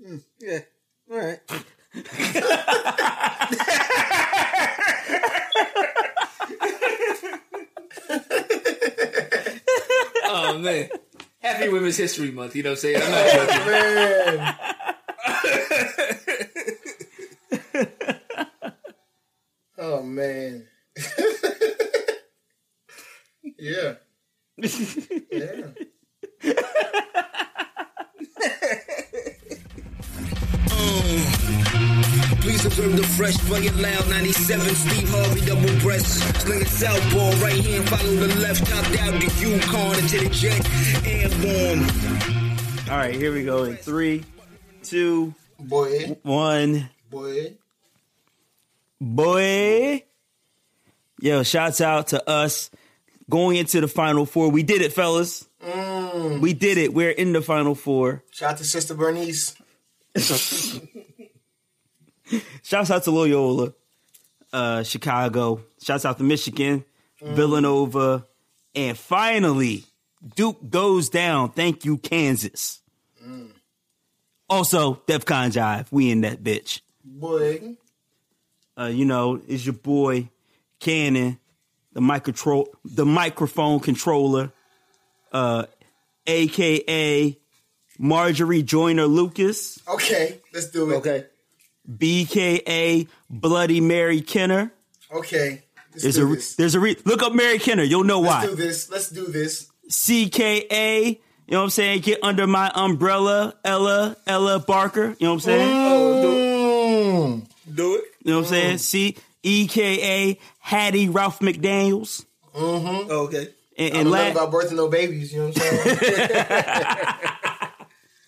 Mm, yeah. All right. Oh man. Happy Women's History Month, you know what I'm saying? I'm not joking. Man. Play it loud. 97, Steve Harvey, double breast. Sling it southpaw, right hand, follow the left. Top down the Yukon into the jet. Airborne. All right, here we go in three, two, Boy. one. Boy. Boy. Yo, shouts out to us going into the final four. We did it, fellas. Mm. We did it. We're in the final four. Shout out to Sister Bernice. Shouts out to Loyola, uh, Chicago. Shouts out to Michigan, Villanova, and finally, Duke goes down. Thank you, Kansas. Also, DefCon Jive. We in that bitch. Boy. Uh, you know, is your boy Cannon, the micro the microphone controller, uh, aka Marjorie Joyner Lucas, Okay, let's do it. Okay. BKA Bloody Mary Kenner. Okay. Let's There's do a re- this. there's a re- look up Mary Kenner. You'll know why. Let's do this. Let's do this. CKA. You know what I'm saying? Get under my umbrella, Ella Ella Barker. You know what I'm saying? Mm. Do it. You know what I'm saying? C E K A Hattie Ralph McDaniels. Mm-hmm. Oh, okay. And, I and don't know la- nothing about birthing no babies, you know what I'm saying?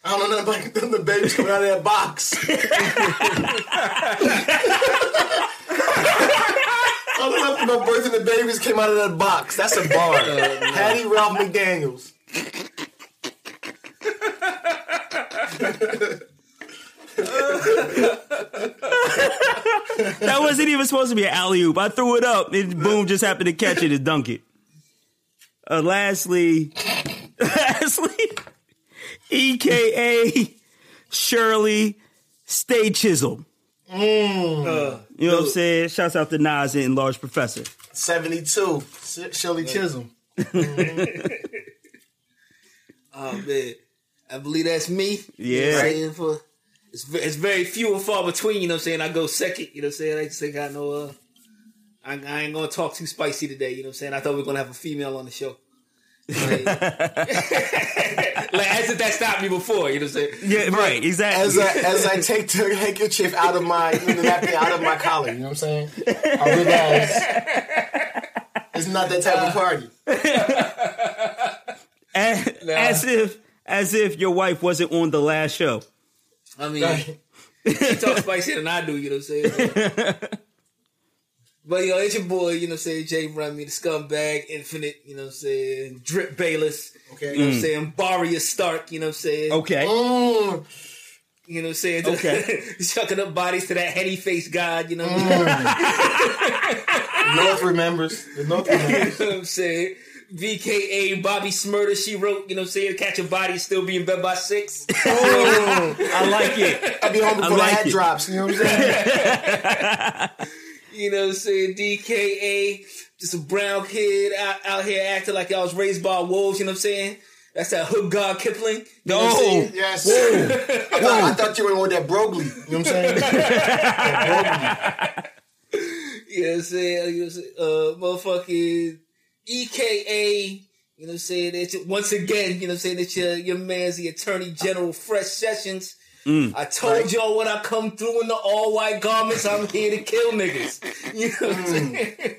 I don't know nothing about them the babies coming out of that box. I don't know nothing about birthing the babies came out of that box. That's a bar. Hattie Ralph McDaniels. that wasn't even supposed to be an alley oop. I threw it up, and boom, just happened to catch it and dunk it. Uh, lastly, lastly, EKA Shirley Stay Chisholm. Uh, You know what I'm saying? Shouts out to Nas and Large Professor. 72. Sh- Shirley Chisholm. oh man. I believe that's me. You know Yeah. what For it's, it's very few and far between, you know what I'm saying? I go second, you know what I'm saying? I just think I know uh I, I ain't gonna talk too spicy today, you know what I'm saying? I thought we were gonna have a female on the show. Like, like as if that stopped me before, you know what I'm saying? Yeah, right, exactly. As I, as I take the handkerchief out of my the napkin out of my collar, you know what I'm saying? I realize it's not that type of party. as, as if as if your wife wasn't on the last show. I mean she talks spicier than I do, you know what I'm saying? But yo, it's your boy, you know what I'm saying, Jay Rummy, the scumbag, infinite, you know what I'm saying, Drip Bayless, Okay. you know what I'm mm. saying, Baria Stark, you know what I'm saying? Okay. Mm, You know what I'm saying? Okay. Chucking up bodies to that heady face god, you know what I'm mm. the North remembers. The North remembers. You know what I'm saying? VKA Bobby Smurder, she wrote, you know what I'm saying? Catch a body, still be in bed by six. Mm. I like it. I'll be home before like the hat drops. You know what I'm saying? you know what I'm saying? DKA, just a brown kid out, out here acting like I was raised by wolves, you know what I'm saying? That's that hood god Kipling. You know what I'm No. Yes. I, thought, I thought you were with that Broglie. You know what I'm saying? That You know what I'm saying? You know what I'm saying? Uh, motherfucking EKA, you know what I'm saying? It's, once again, you know what I'm saying? It's your, your man's the Attorney General Fresh Sessions. Mm. I told Right. y'all when I come through in the all white garments, I'm here to kill niggas. You know what I'm mm. saying?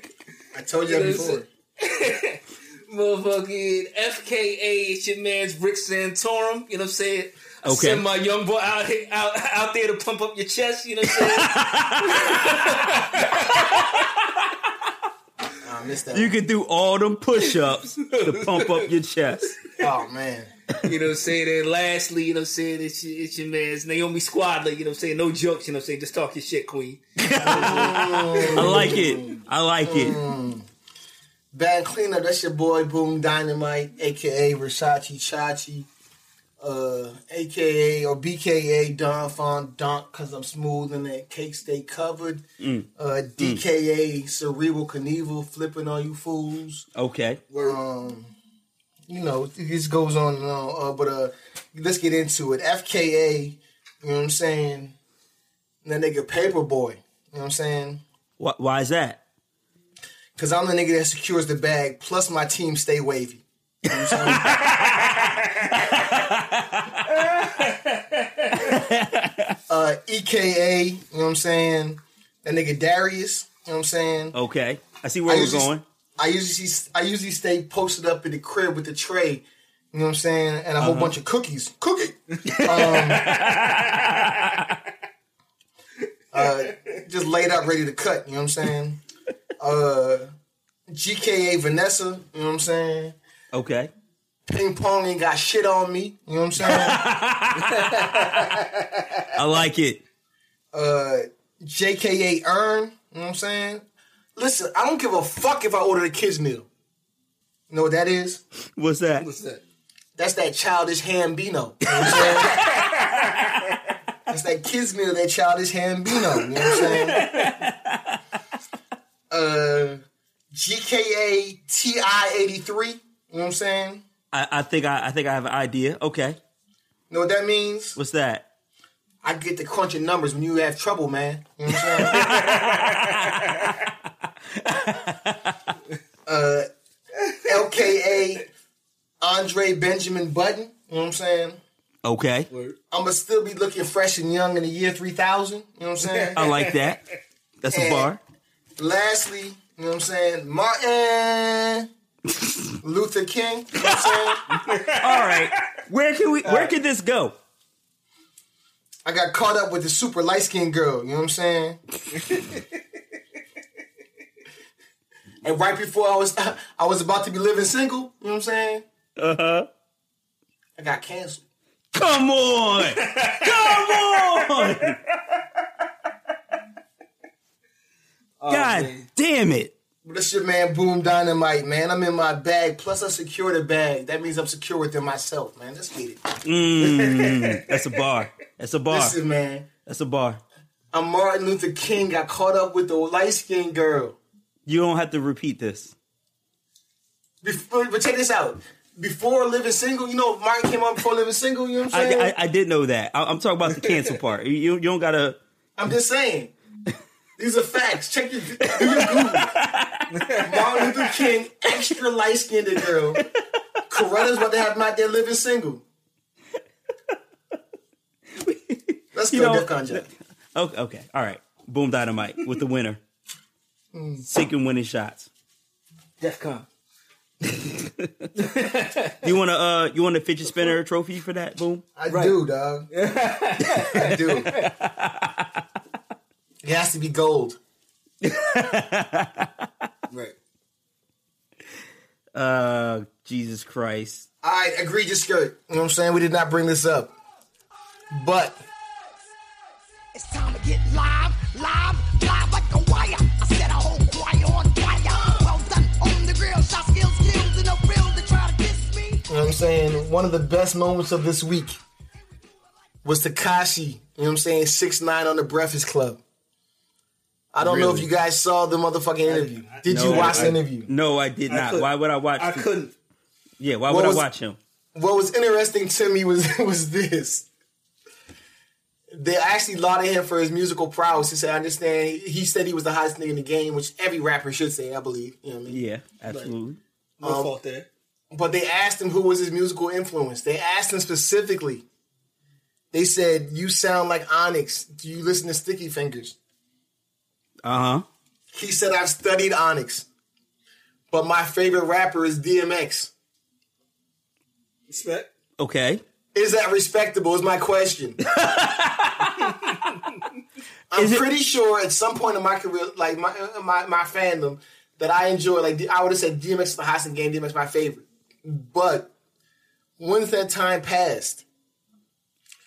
I told you that You know what before. Motherfucking FKA, it's your man's Rick Santorum. You know what I'm saying? I Okay. send my young boy out here, out, out there to pump up your chest. You know what I'm saying? I missed that. You can do all them push-ups to pump up your chest. oh man. You know what I'm saying? And lastly, you know what I'm saying? It's your, it's your man's Naomi Squadler, you know what I'm saying? No jokes, you know what I'm saying? Just talk your shit, queen. I like it. I like it. Bad cleanup. That's your boy Boom Dynamite, aka Versace Chachi. uh, aka or BKA Don Fondant because I'm smooth and that cake stay covered. Mm. Uh, DKA Cerebral Knievel flipping on you fools. Okay. Um, you know, this goes on and on. Uh, but uh, let's get into it. FKA, you know what I'm saying? That nigga Paperboy, you know what I'm saying? Why, why is that? Because I'm the nigga that secures the bag, plus my team stay wavy. You know what I'm saying? uh, EKA, you know what I'm saying? That nigga Darius, you know what I'm saying? Okay. I see where I we're going. I usually I usually stay posted up in the crib with the tray, you know what I'm saying, and a whole bunch of cookies. Cookie. Um, uh, just laid out, ready to cut. You know what I'm saying? Uh, GKA Vanessa. You know what I'm saying? Okay. Ping pong ain't got shit on me. You know what I'm saying? I like it. uh, JKA Earn. You know what I'm saying? Listen, I don't give a fuck if I order the kids meal. You know what that is? What's that? What's that? That's that childish hambino. You know what I'm saying? That's that kids meal, that childish hambino. You know what I'm saying? Uh, GKA TI 83. You know what I'm saying? I, I think I, I think I have an idea. Okay. You know what that means? What's that? I get the crunching numbers when you have trouble, man. You know what I'm saying? uh, LKA Andre Benjamin Button. You know what I'm saying? Okay. Word. I'm gonna still be looking fresh and young in the year 3000. You know what I'm saying? I like that. That's a bar. Lastly, you know what I'm saying? Martin Luther King. You know what I'm saying? All right. Where can we? Where can this go? I got caught up with the super light skinned girl. You know what I'm saying? and right before I was I was about to be living single. You know what I'm saying? Uh huh. I got canceled. Come on. Come on. God man. damn it. This your man Boom Dynamite, man. I'm in my bag. Plus I secured the bag. That means I'm secure within myself, man. Let's get it. Mm, that's a bar. That's a bar. Listen, man. That's a bar. I'm Martin Luther King. Got caught up with the light skinned girl. You don't have to repeat this. Before, but check this out. Before living single, you know, Martin came on before living single. You know what I'm saying? I, I, I did know that. I, I'm talking about the cancel part. You, you don't gotta. I'm just saying. These are facts. Check your, your Google. Martin Luther King, extra light skinned girl. Coretta's about to have out there living single. Let's You go, know- Def Okay, okay, all right. Boom dynamite with the winner. Sinking winning shots. DEF CON. You want to uh you want a fidget spinner trophy for that? Boom. I do, dog. I do. It has to be gold. Right. Uh, Jesus Christ. All right, egregious skirt. You know what I'm saying? We did not bring this up. But It's time to get live, live, live like a You know what I'm saying? One of the best moments of this week was Tekashi, you know what I'm saying, six nine on the Breakfast Club. I don't know if you guys saw the motherfucking interview. Did No, you watch I- the interview? No, I did not. couldn't. Why would I watch? Him? I couldn't. Yeah, why What would was- I watch him? What was interesting to me was was this. They actually lauded him for his musical prowess. He said, I understand. He said he was the hottest nigga in the game, which every rapper should say, I believe. You know what I mean? Yeah, absolutely. No Um, fault there. But they asked him who was his musical influence. They asked him specifically. They said, You sound like Onyx. Do you listen to Sticky Fingaz? Uh huh. He said, I've studied Onyx. But my favorite rapper is DMX. Respect. Okay. Is that respectable? Is my question. I'm it- pretty sure at some point in my career, like my uh, my, my fandom, that I enjoy, like I would have said DMX is the hottest in game, DMX is my favorite. But when's that time passed?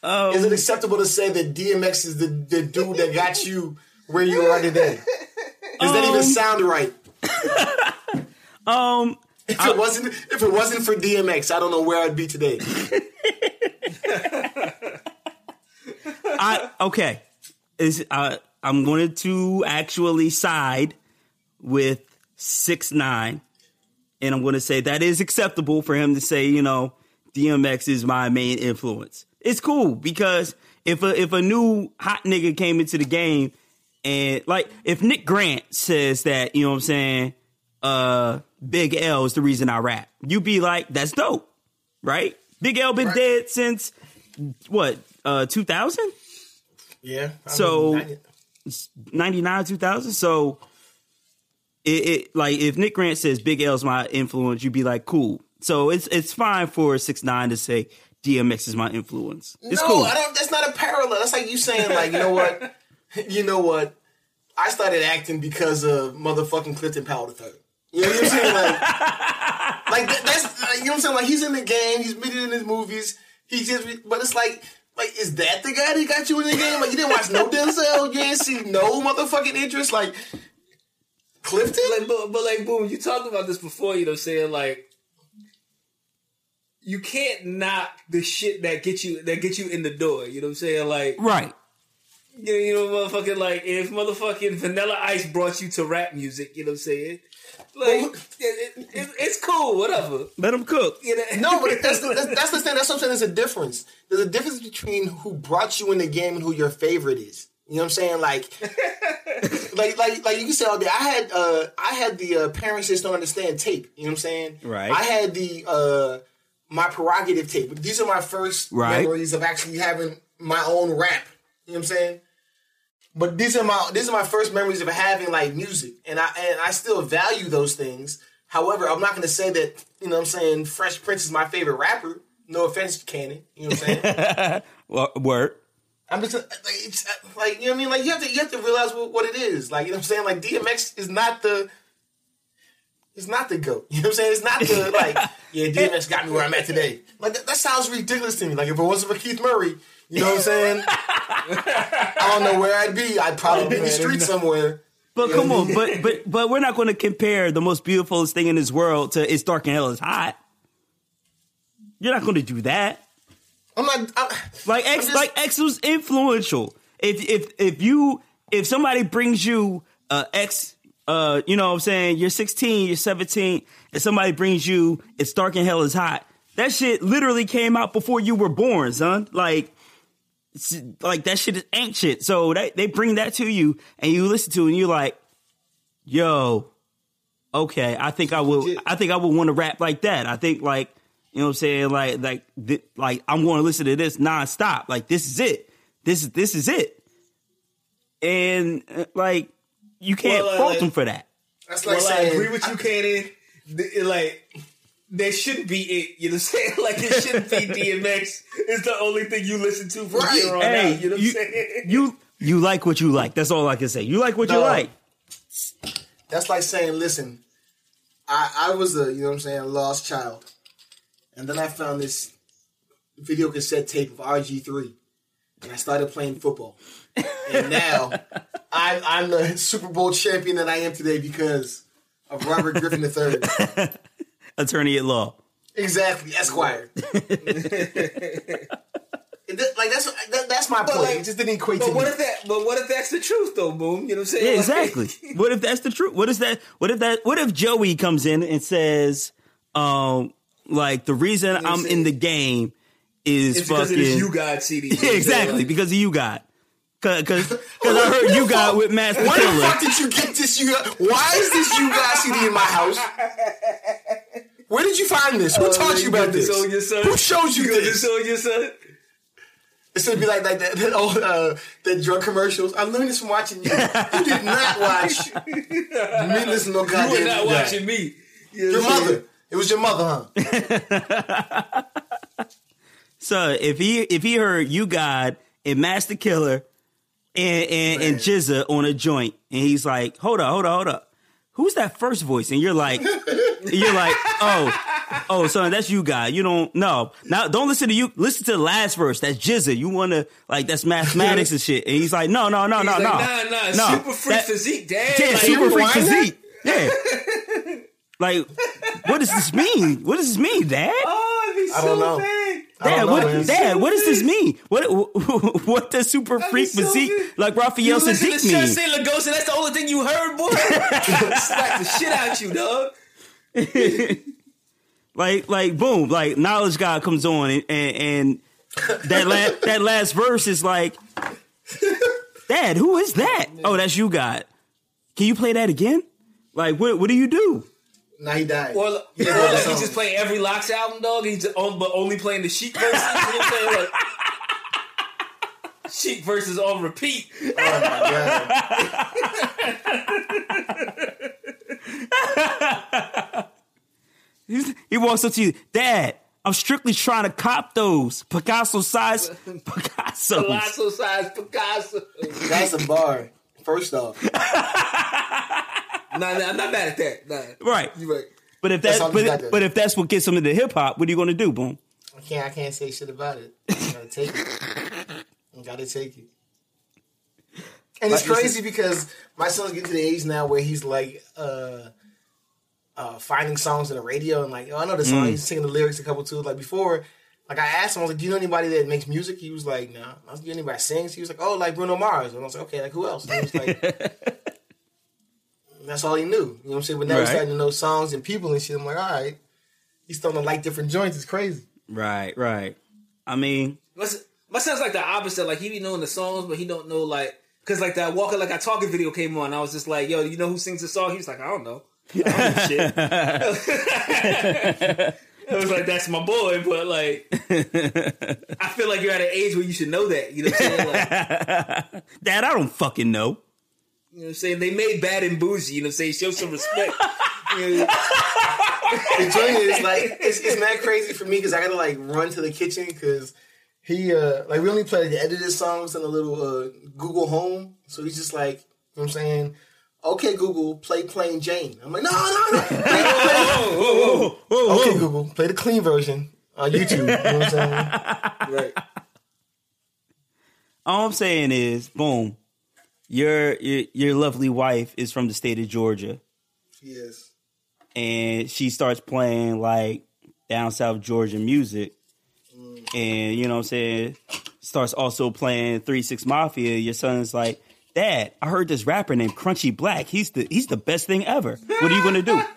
Um, Is it acceptable to say that DMX is the, the dude that got you where you are today? Does that even Um, sound right? um, If it wasn't if it wasn't for DMX, I don't know where I'd be today. I okay. Is uh, I'm going to actually side with six nine, and I'm going to say that is acceptable for him to say, you know, DMX is my main influence. It's cool because if a if a new hot nigga came into the game and like if Nick Grant says that, you know what I'm saying, uh Big L is the reason I rap, you'd be like, that's dope, right? Big L been Right. dead since what, uh 2000? Yeah. I So- mean, 99 2000 so it, it like if nick grant says big l's my influence you'd be like cool so it's it's fine for six nine to say dmx is my influence it's no, cool I don't. That's not a parallel. That's like you saying, like, you know what? you know what? I started acting because of motherfucking Clifton Powell III. You know what I'm saying? Like, like that, that's like, you know what I'm saying. Like he's in the game. He's been in his movies. He just, but it's like. Like, is that the guy that got you in the game? Like, you didn't watch no Denzel, you didn't see no motherfucking interest. Like, Clifton? Like, but, but like, boom, you talked about this before. You know, what I'm saying like, you can't knock the shit that get you that get you in the door. You know what I'm saying? Like, right you know, you know, motherfucking like, if motherfucking Vanilla Ice brought you to rap music, you know what I'm saying? Like, it, it, it, it's cool, whatever. let him cook You know? No, but that's the, that's, that's the thing. That's what I'm saying. There's a difference. There's a difference between who brought you in the game and who your favorite is. You know what I'm saying? Like, like, like, like you can say all day. I had, uh, I had the uh, parents just don't understand tape. You know what I'm saying? Right. I had the uh, my prerogative tape. These are my first Right. memories of actually having my own rap. You know what I'm saying? But these are my these are my first memories of having like music, and I and I still value those things. However, I'm not going to say that you know what I'm saying Fresh Prince is my favorite rapper. No offense, Cannon. You know what I'm saying? Wo- word I'm just like, it's, uh, like you know what I mean. Like you have to you have to realize what, what it is. Like you know what I'm saying. Like DMX is not the. It's not the goat. You know what I'm saying? It's not the like. Yeah, DMX got me where I'm at today. Like that, that sounds ridiculous to me. Like if it wasn't for Keith Murray, you know what I'm saying? I don't know where I'd be. I'd probably be in the street somewhere. but come on but but but we're not going to compare the most beautiful thing in this world to it's dark and hell is hot you're not going to do that I'm not. I, Like X, I'm just- like X was influential. If if if you if somebody brings you uh X, uh, you know what I'm saying, you're 16, you're 17, and somebody brings you It's Dark and Hell is Hot. That shit literally came out before you were born, son. Like, like that shit is ancient. So they they bring that to you, and you listen to, it and you're like, yo, okay, I think I will. I think I would want to rap like that. I think like you know what I'm saying, like like thi- like I'm going to listen to this nonstop. Like this is it. This is this is it. And uh, like you can't Well, uh, fault like- them for that. that's like well, I saying. agree with you, Cannon. Th- Like, there shouldn't be it. You know what I'm saying? Like, it shouldn't be DMX. It's the only thing you listen to from Right. here on Hey, out. You know what you, I'm saying? you you like what you like. That's all I can say. You like what you like. That's like saying, listen, I, I was a, you know what I'm saying, lost child. And then I found this video cassette tape of RG3. And I started playing football. And now I, I'm the Super Bowl champion that I am today because of Robert Griffin III. Attorney at law. Exactly, Esquire. That- like that's that, that's my point. like- it just didn't equate to But me. what if that? But what if that's the truth, though, Boom? You know what I'm saying? Yeah, Like- exactly. what if that's the truth? What is that? What if that? What if Joey comes in and says, um, like the reason I'm in the game is It's because fucking it is you got CD. Yeah, exactly because of U-God. Cause, cause, 'cause I heard U-God with Master Where the fuck did you get this? U-God, why is this U-God CD in my house? Where did you find this? Who taught you about this? on your? Who showed you got this? this on your son? It's gonna be like like that, that old uh, that drug commercials. I learned this from watching you. You did not watch. You didn't listen to no You were not guy. watching me. You Your what saying? mother. It was your mother, huh? So if he if he heard U-God and Masta Killa and and, and GZA on a joint, and he's like, hold up, hold up, hold up. Who's that first voice? And you're like, you're like, oh, oh, son, that's U-God. You don't no. Now don't listen to you. Listen to the last verse. That's GZA. You want to like that's mathematics and shit. And he's like, no, no, no, He's no, like, no, nah, nah, no. super freak That- physique, dad. Yeah, like, super freak rewind physique. Yeah. like, what does this mean? What does this mean, Dad? Oh, it'd be I so don't know. bad. Dad, know, what, man. Dad, what does this mean? What what does super freak so physique good. like Raphael listen to Sadiq Chef mean? say Lagosa, that's the only thing you heard, boy. Slap the shit out you, dog. Like like boom, like knowledge God comes on and and, and that last that last verse is like, Dad, who is that? Oh, that's you, God. Can you play that again? Like what what do you do? Now he died. Well, He yeah, didn't know like he's just playing every LOX album, dog. He's just on, but only playing the Sheek verses. You know what I'm saying? Like, Sheek verses on repeat. Oh my God. He's- He walks up to you, Dad. I'm strictly trying to cop those Picasso size Picasso. Palazzo size Picasso. That's a bar. First off, Nah, nah, I'm not mad at that. Nah. Right. You're right. But if That's that all he's got but, but if that's what gets him into hip hop, what are you gonna do, boom? I can't. I can't say shit about it. I gotta take it. I gotta take it. And it's crazy because my son's getting to the age now where he's like uh, uh, finding songs on the radio and like, oh, I know the song. He's singing the lyrics a couple too. Like before, like I asked him, I was like, do you know anybody that makes music? He was like, no. I was like, do you know anybody that sings? He was like, oh, like Bruno Mars. And I was like, okay, like who else? And he was like, that's all he knew. You know what I'm saying? But now he's Right. starting to know songs and people and shit. I'm like, all right. He's starting to like different joints. It's crazy. Right, right. I mean, My, son- my son's like the opposite. Like he be knowing the songs, but he don't know like because like that Walker Like I Talking video came on. I was just like, yo, you know who sings the song? He was like, I don't know. I don't know shit. I was like, that's my boy, but like, I feel like you're at an age where you should know that. You know what I'm saying? Like, Dad, I don't fucking know. You know what I'm saying? They made bad and bougie. You know what I'm saying? Show some respect. You know, the joint is like it's, it's mad crazy for me because I gotta like run to the kitchen because he uh like we only play the edited songs in a little uh Google Home, so he's just like you know what I'm saying. Okay, Google, play Plain Jane. I'm like, no, no, no. Play, play- okay, Google, play the clean version on YouTube. You know what I'm saying? right. All I'm saying is, boom, your your, your lovely wife is from the state of Georgia, Yes. and she starts playing like down south Georgia music, mm. and you know what I'm saying, starts also playing Three Six Mafia. Your son's like, Dad, I heard this rapper named Crunchy Black. He's the he's the best thing ever. What are you gonna do?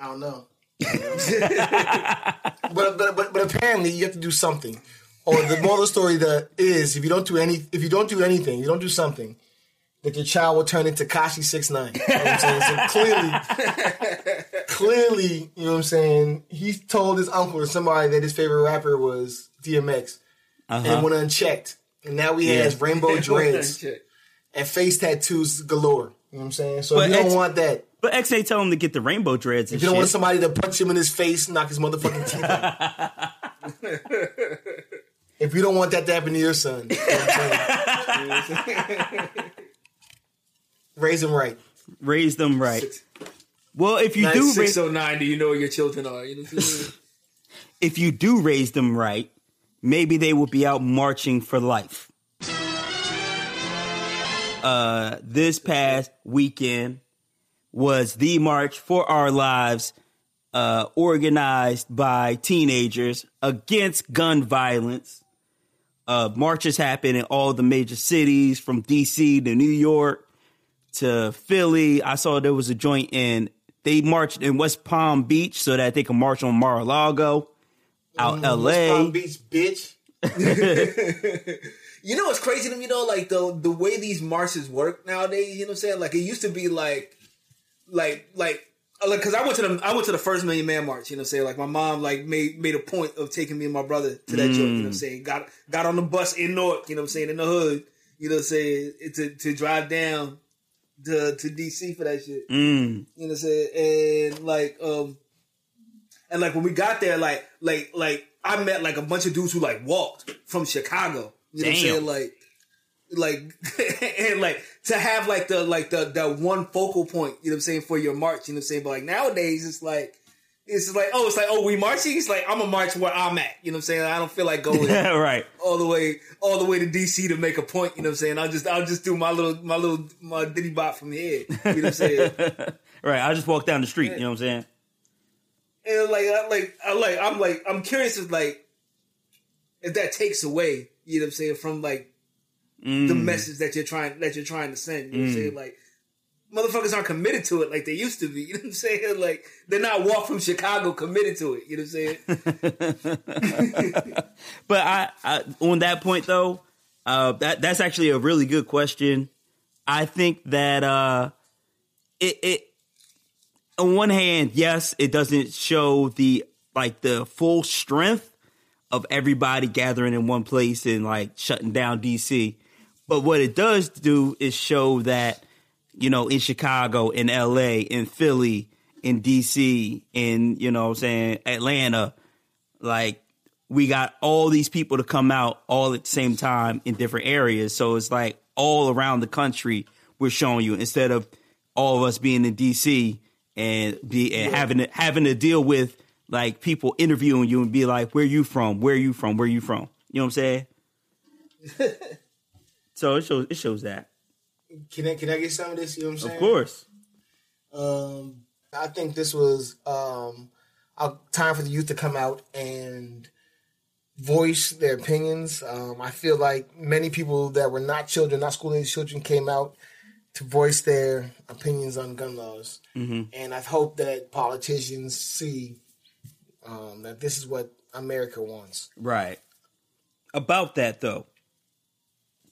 I don't know. but, but but but apparently you have to do something. Or the moral of the story that is if you don't do any if you don't do anything, you don't do something, that your child will turn into Kashi six nine. You know what I'm saying? So clearly clearly, you know what I'm saying, he told his uncle or somebody that his favorite rapper was DMX and it uh-huh. went unchecked. And now he has rainbow dreads and face tattoos galore. You know what I'm saying? So But if you don't ex- want that, But X ain't tell him to get the rainbow dreads and if you don't want somebody to punch him in his face, knock his motherfucking teeth out. if you don't want that to happen to your son, you know what I'm saying? raise them right. Raise them right. Well, if you Nine do six raise, oh nine. Do you know where your children are? You know if you do raise them right, maybe they will be out marching for life. Uh, this past weekend was the March for Our Lives, uh, organized by teenagers against gun violence. Uh, marches happen in all the major cities from DC to New York to Philly. I saw there was a joint in, they marched in West Palm Beach so that they can march on Mar-a-Lago out West LA. Palm Beach, bitch. You know what's crazy to me though? Like the the way these marches work nowadays. You know what I'm saying? Like it used to be like, like like. Uh, Like, cause I went to the I went to the first Million Man March, you know what I'm saying? Like my mom like made made a point of taking me and my brother to that joint, you know what I'm saying? Got got on the bus in North, you know what I'm saying, in the hood, you know what I'm saying, to to drive down to to DC for that shit. Mm. You know what I'm saying? And like um and like when we got there, like like like I met like a bunch of dudes who like walked from Chicago. You know what I'm saying? Like like and like to have like the like the that one focal point, you know what I'm saying, for your march, you know what I'm saying? But like nowadays it's like it's like, oh, it's like, oh, we marching. It's like I'm gonna march where I'm at. You know what I'm saying? I don't feel like going right. all the way all the way to DC to make a point. You know what I'm saying? I'll just I'll just do my little my little my diddy bop from here. You know what I'm saying? Right. I just walk down the street, you know what I'm saying? and like, I, like, I like, I'm like, I'm curious if like, if that takes away, you know what I'm saying, from like the message that you're trying that you're trying to send. You know what I'm saying? Like, motherfuckers aren't committed to it like they used to be. You know what I'm saying? Like, they're not walk from Chicago committed to it. You know what I'm saying? But I, I on that point though, uh, that that's actually a really good question. I think that uh, it it on one hand, yes, it doesn't show the like the full strength of everybody gathering in one place and like shutting down DC. But what it does do is show that you know in Chicago, in LA, in Philly, in DC, in you know what I'm saying Atlanta, like we got all these people to come out all at the same time in different areas. So it's like all around the country we're showing you instead of all of us being in DC and be and having to having to deal with like people interviewing you and be like, where you from? Where you from? Where you from? You know what I'm saying? so it shows it shows that. Can I can I get some of this? You know what I'm saying? Of course. Um, I think this was um, a time for the youth to come out and voice their opinions. Um, I feel like many people that were not children, not school age children, came out to voice their opinions on gun laws. And I hope that politicians see um, that this is what America wants. Right. About that though,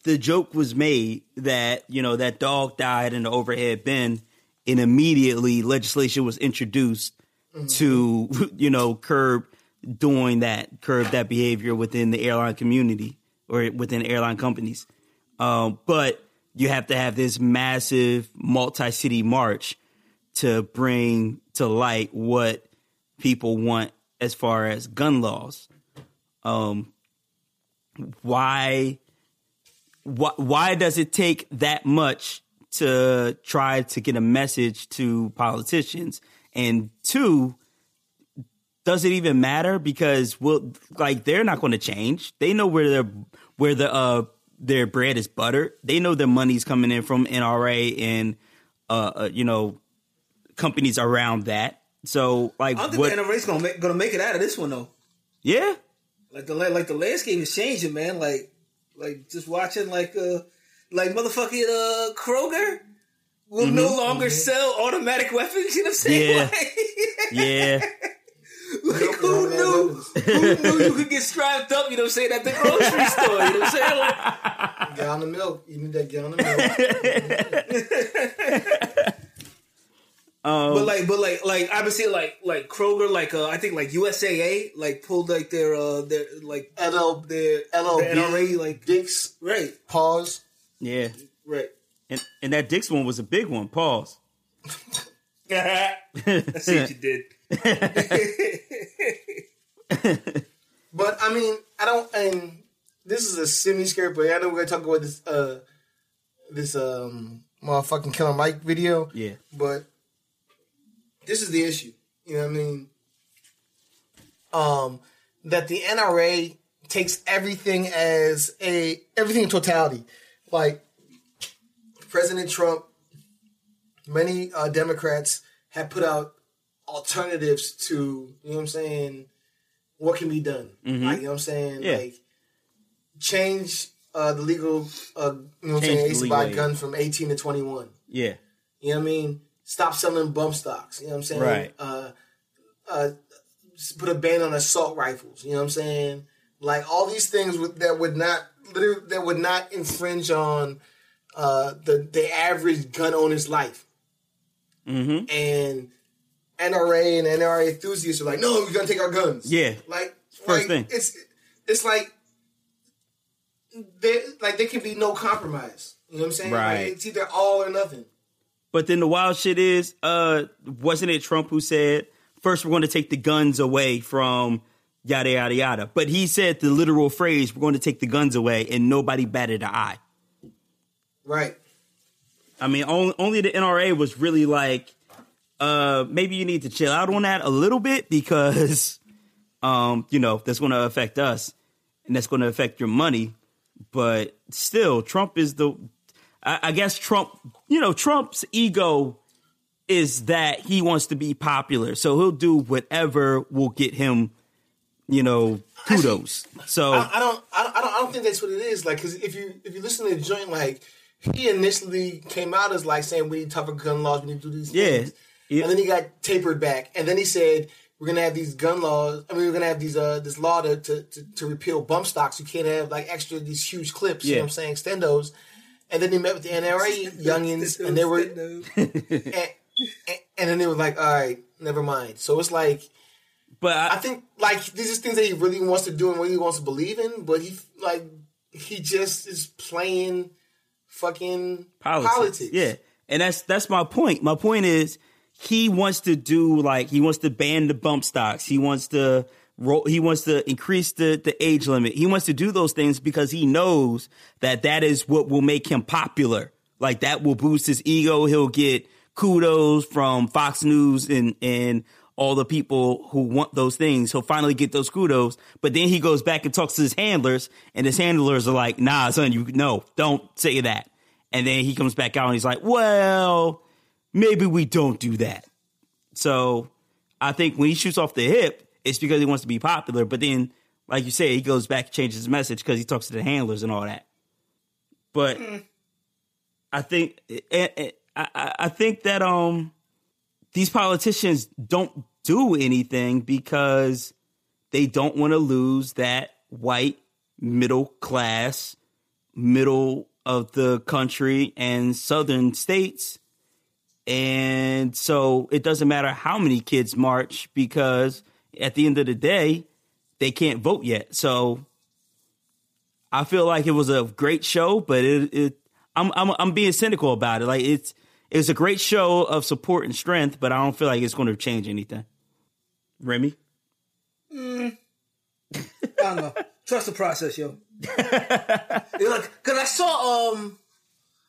the joke was made that, you know, that dog died in the overhead bin and immediately legislation was introduced to, you know, curb doing that, curb that behavior within the airline community or within airline companies. Um, but you have to have this massive multi-city march to bring to light what people want as far as gun laws. Um, why, why, why does it take that much to try to get a message to politicians? And two, does it even matter? Because well, like they're not going to change. They know where their where the uh their bread is buttered. They know their money's coming in from NRA and uh, uh you know companies around that. So like I don't think what? the NRA's gonna make, gonna make it out of this one though. yeah, Like the like the landscape is changing, man. Like like just watching like uh like motherfucking uh Kroger will no longer sell automatic weapons. You know what I'm saying? Mm-hmm. Yeah. Like, like Nope, who knew? who knew you could get strapped up? You know what I'm saying at the grocery store. You know what I'm saying? Like, Get on the milk. You need that get on the milk. Um, but like, but like, like I've been seeing like like Kroger, like uh, I think like USAA, like pulled like their uh their like LL, their LLB, the NRA, like Dicks, right, pause. yeah. right. And and that Dix one was a big one. Pause. I see what you did. But I mean, I don't. And this is a semi scary, but I know we're gonna talk about this. Uh, this um motherfucking Killer Mike video. Yeah. But this is the issue. You know what I mean? Um, that the NRA takes everything as a everything in totality. Like President Trump, many uh, Democrats have put out alternatives to you know what I'm saying. What can be done? Like, you know what I'm saying? Yeah. Like change uh, the legal, uh, you know what I'm saying, the age to buy guns from 18 to 21. Yeah. You know what I mean? Stop selling bump stocks. You know what I'm saying? Right. Uh, uh, put a ban on assault rifles. You know what I'm saying? Like all these things would, that would not literally that would not infringe on uh, the the average gun owner's life. Mm-hmm. And NRA and NRA enthusiasts are like, no, we're gonna take our guns. Yeah. Like First like, thing. It's it's like there like there can be no compromise. You know what I'm saying? Like, Right. it's either all or nothing. But then the wild shit is, uh, wasn't it Trump who said first we're going to take the guns away from yada yada yada? But he said the literal phrase, "We're going to take the guns away," and nobody batted an eye. Right. I mean, only, only the NRA was really like, uh, maybe you need to chill out on that a little bit because, um, you know, that's going to affect us and that's going to affect your money. But still, Trump is the, I, I guess Trump, you know, Trump's ego is that he wants to be popular. So he'll do whatever will get him, you know, kudos. So I, I don't, I don't, I don't, think that's what it is. Like, because if you if you listen to the joint, like he initially came out as like saying we need tougher gun laws, we need to do these Yeah. things, Yeah. and then he got tapered back, and then he said we're gonna have these gun laws. I mean, we're gonna have these uh this law to to, to, to repeal bump stocks. You can't have like extra these huge clips. You know what I'm saying? Extendos. And then he met with the NRA youngins, and they were, and, and, and then they were like, "All right, never mind." So it's like, but I, I think like these are things that he really wants to do and really wants to believe in, but he like he just is playing fucking politics. politics. Yeah, and that's that's my point. My point is he wants to do like he wants to ban the bump stocks. He wants to roll. He wants to increase the the age limit. He wants to do those things because he knows that that is what will make him popular. Like that will boost his ego. He'll get kudos from Fox News and and all the people who want those things. He'll finally get those kudos. But then he goes back and talks to his handlers, and his handlers are like, "Nah, son, you no, don't say that." And then he comes back out and he's like, "Well, maybe we don't do that." So I think when he shoots off the hip, it's because he wants to be popular. But then, like you say, he goes back and changes his message because he talks to the handlers and all that. But I think eh, eh, I, I I think that um these politicians don't do anything because they don't want to lose that white middle class middle of the country and southern states and so it doesn't matter how many kids march because at the end of the day they can't vote yet so i feel like it was a great show but it, it I'm, I'm i'm being cynical about it like it's it's a great show of support and strength but i don't feel like it's going to change anything remy mm, I don't know. Trust the process, yo. Like, cause I saw um,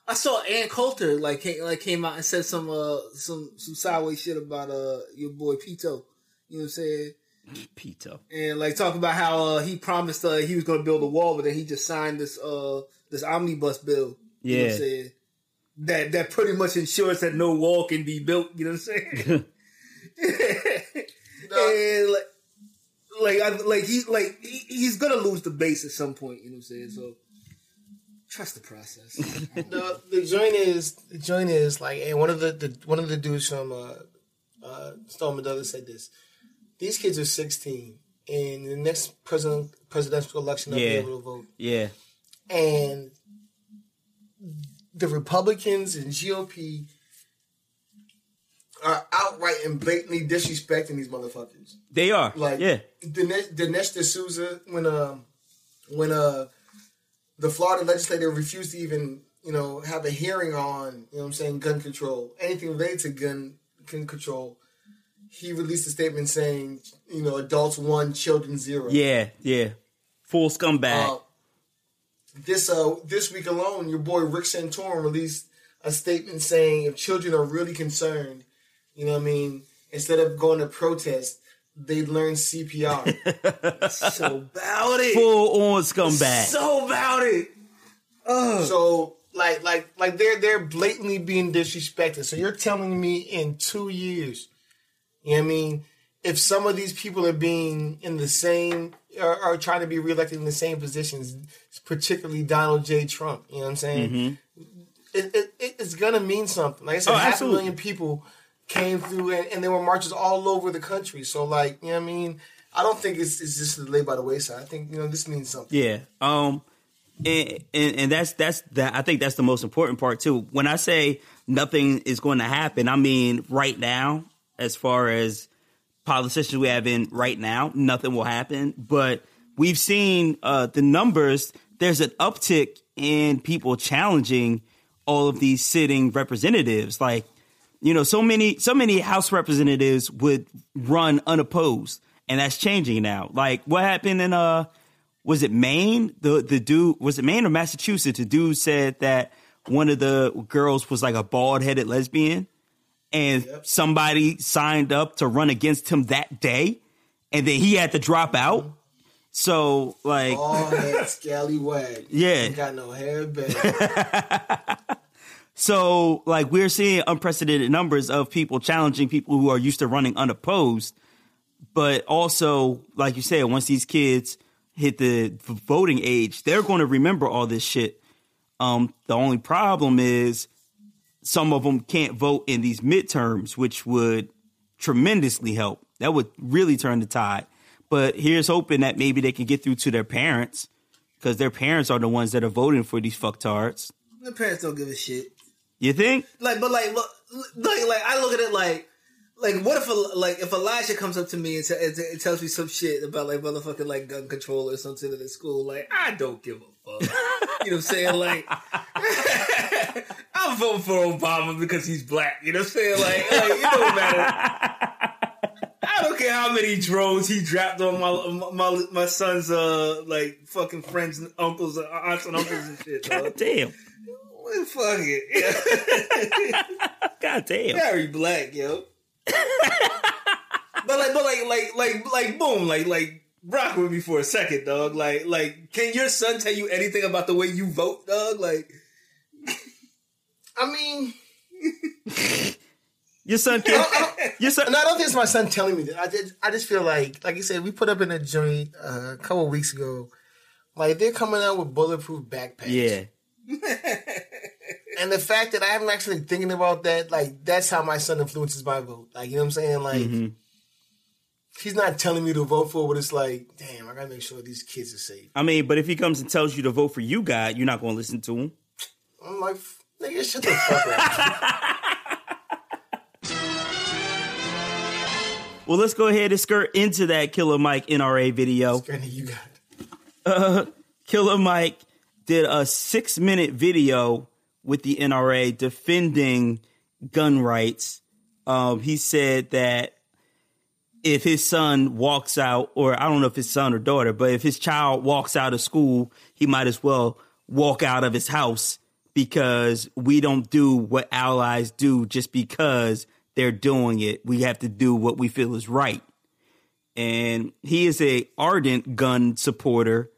I saw Ann Coulter like came, like came out and said some uh some some sideways shit about uh your boy Pito. You know what I'm saying? Peter. And like talk about how uh, he promised uh, he was going to build a wall, but then he just signed this uh this omnibus bill. You know what Yeah. I'm saying? That that pretty much ensures that no wall can be built. You know what I'm saying? and like, like, I, like he's like he, he's gonna lose the base at some point. You know what I'm saying? So trust the process. The the joint is the joint is like, and one of the, the one of the dudes from uh, uh, Stoneman Douglas said this. These kids are 16, and the next president presidential election they'll Yeah. be able to vote. yeah and the Republicans and GOP are outright and blatantly disrespecting these motherfuckers. they are Like, yeah Dinesh, Dinesh D'Souza, when um, when uh, the Florida legislature refused to even you know have a hearing on you know what I'm saying gun control, anything related to gun gun control, he released a statement saying you know adults one, children zero. yeah yeah full scumbag Uh, this uh this week alone, your boy Rick Santorum released a statement saying if children are really concerned, you know what I mean, instead of going to protest, they'd learn CPR. so about it. full on scumbag So about it. so like like like they're they're blatantly being disrespected. So you're telling me in two years, you know what I mean, if some of these people are being in the same are, are trying to be reelected in the same positions, particularly Donald J. Trump, you know what I'm saying? It, it, it- it's gonna mean something. Like I said, Oh, half absolutely. a million people came through, and, and there were marches all over the country. So, like, you know what I mean? I don't think it's it's just laid by the wayside. I think you know this means something. Yeah. Um and, and and that's that's that I think that's the most important part too. When I say nothing is going to happen, I mean right now as far as politicians we have in right now, nothing will happen, but we've seen uh the numbers. There's an uptick in people challenging all of these sitting representatives. Like you know so many so many house representatives would run unopposed and that's changing now. Like what happened in uh was it Maine? The the dude was it Maine or Massachusetts? The dude said that one of the girls was like a bald headed lesbian, and somebody signed up to run against him that day, and then he had to drop out. So like, All head scallywag. Yeah. Ain't got no hair back. So, like, we're seeing unprecedented numbers of people challenging people who are used to running unopposed. But also, like you said, once these kids hit the voting age, they're going to remember all this shit. Um, the only problem is some of them can't vote in these midterms, which would tremendously help. That would really turn the tide. But here's hoping that maybe they can get through to their parents because their parents are the ones that are voting for these fucktards. The parents don't give a shit. You think? Like, but like, look, like, like I look at it like, like, what if, a, like, if Elijah comes up to me and, t- and t- and tells me some shit about like motherfucking like gun control or something at the school, like, I don't give a fuck. you know what I'm saying? Like, I'm voting for Obama because he's black. You know what I'm saying? Like, like it don't matter. I don't care how many drones he dropped on my my my son's uh like fucking friends and uncles, and aunts and uncles and shit. God Dog. damn. Well, fuck it. God damn. Very black, yo. but like, but like, like, like, like, boom, like, like, rock with me for a second, dog. Like, like, can your son tell you anything about the way you vote, dog? Like, I mean, Your son can't. Your son. and I don't think it's my son telling me that. I just, I just feel like, like you said, we put up in a joint uh, a couple weeks ago. Like they're coming out with bulletproof backpacks. Yeah. And the fact that I'm actually thinking about that, like that's how my son influences my vote. Like you know what I'm saying? Like Mm-hmm. He's not telling me to vote for, but it's like, damn, I gotta make sure these kids are safe. I mean, but if he comes and tells you to vote for you, God, you're not to listen to him. I'm like, nigga, shut the fuck up. Well, let's go ahead and skirt into that Killer Mike NRA video. You got it. Killer Mike did a six minute video with the NRA defending gun rights. Um, he said that if his son walks out, or I don't know if his son or daughter, but if his child walks out of school, he might as well walk out of his house because we don't do what allies do just because they're doing it. We have to do what we feel is right. And he is a ardent gun supporter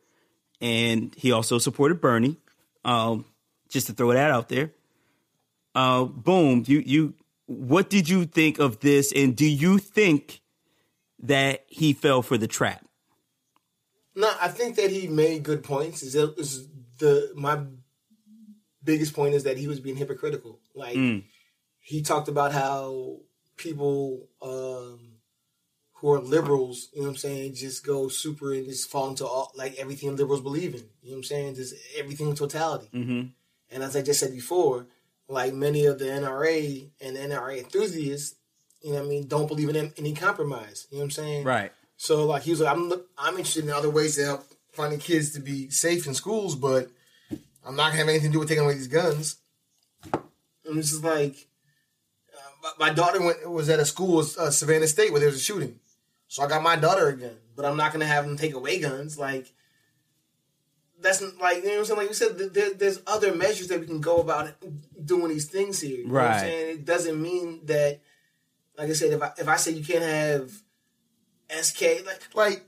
and he also supported Bernie. Um, just to throw that out there. Uh, boom. You you. What did you think of this? And do you think that he fell for the trap? No, I think that he made good points. Is the my biggest point is that he was being hypocritical. Like he talked about how people um, who are liberals, you know what I'm saying, just go super and just fall into all like everything liberals believe in. You know what I'm saying? Just everything in totality. Mm-hmm. And as I just said before, like many of the NRA and NRA enthusiasts, you know what I mean, don't believe in any compromise. You know what I'm saying? Right. So like he was like, I'm I'm interested in other ways to help finding kids to be safe in schools, but I'm not gonna have anything to do with taking away these guns. And this is like, uh, my, my daughter went was at a school, uh, Savannah State, where there was a shooting. So I got my daughter a gun, but I'm not gonna have them take away guns. Like that's like you know what I'm saying. Like you said, th- there, there's other measures that we can go about doing these things here. You know what I'm Right. saying? It doesn't mean that, like I said, if I if I say you can't have SK, like like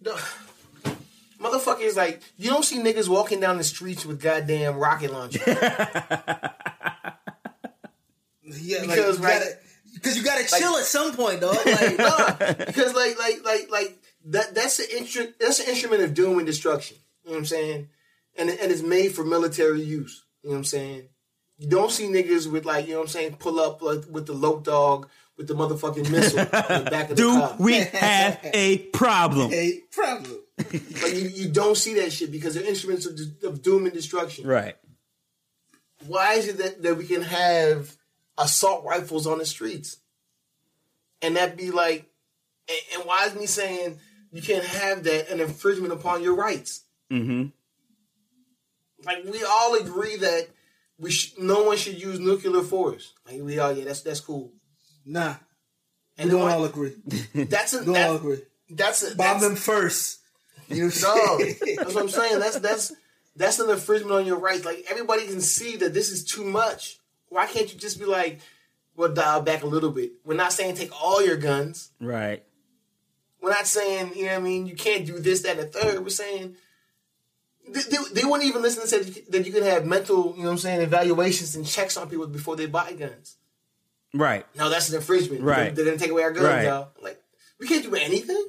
the motherfuckers, like you don't see niggas walking down the streets with goddamn rocket launchers. yeah, Because, like, you right- gotta, because you gotta chill at some point, dog. Like, Nah, because like like like like that that's an instru- that's an instrument of doom and destruction. You know what I'm saying? And and it's made for military use. You know what I'm saying? You don't see niggas with like you know what I'm saying pull up like, with the lope dog with the motherfucking missile in the back of the Do car. we have a problem? hey, problem. Like you, you don't see that shit because they're instruments of, of doom and destruction. Right. Why is it that, that we can have assault rifles on the streets? And that be like, and, and why is me saying you can't have that an infringement upon your rights? Mm-hmm. Like we all agree that we sh- no one should use nuclear force. Like we all yeah, that's that's cool. Nah, And we don't all agree. that's a, We don't all agree. that's a, Bomb that's, them first. You know what No, I'm saying? that's what I'm saying. That's that's that's an infringement on your rights. Like everybody can see that this is too much. Why can't you just be like, "Well, dial back a little bit"? We're not saying take all your guns. Right. We're not saying you know what I mean. You can't do this, that, and the third. We're saying They, they, they wouldn't even listen and say that you- can have mental, you know what I'm saying, evaluations and checks on people before they buy guns. Right. No, that's an infringement. Right. They're, they're take away our guns, Right. y'all. Like we can't do anything.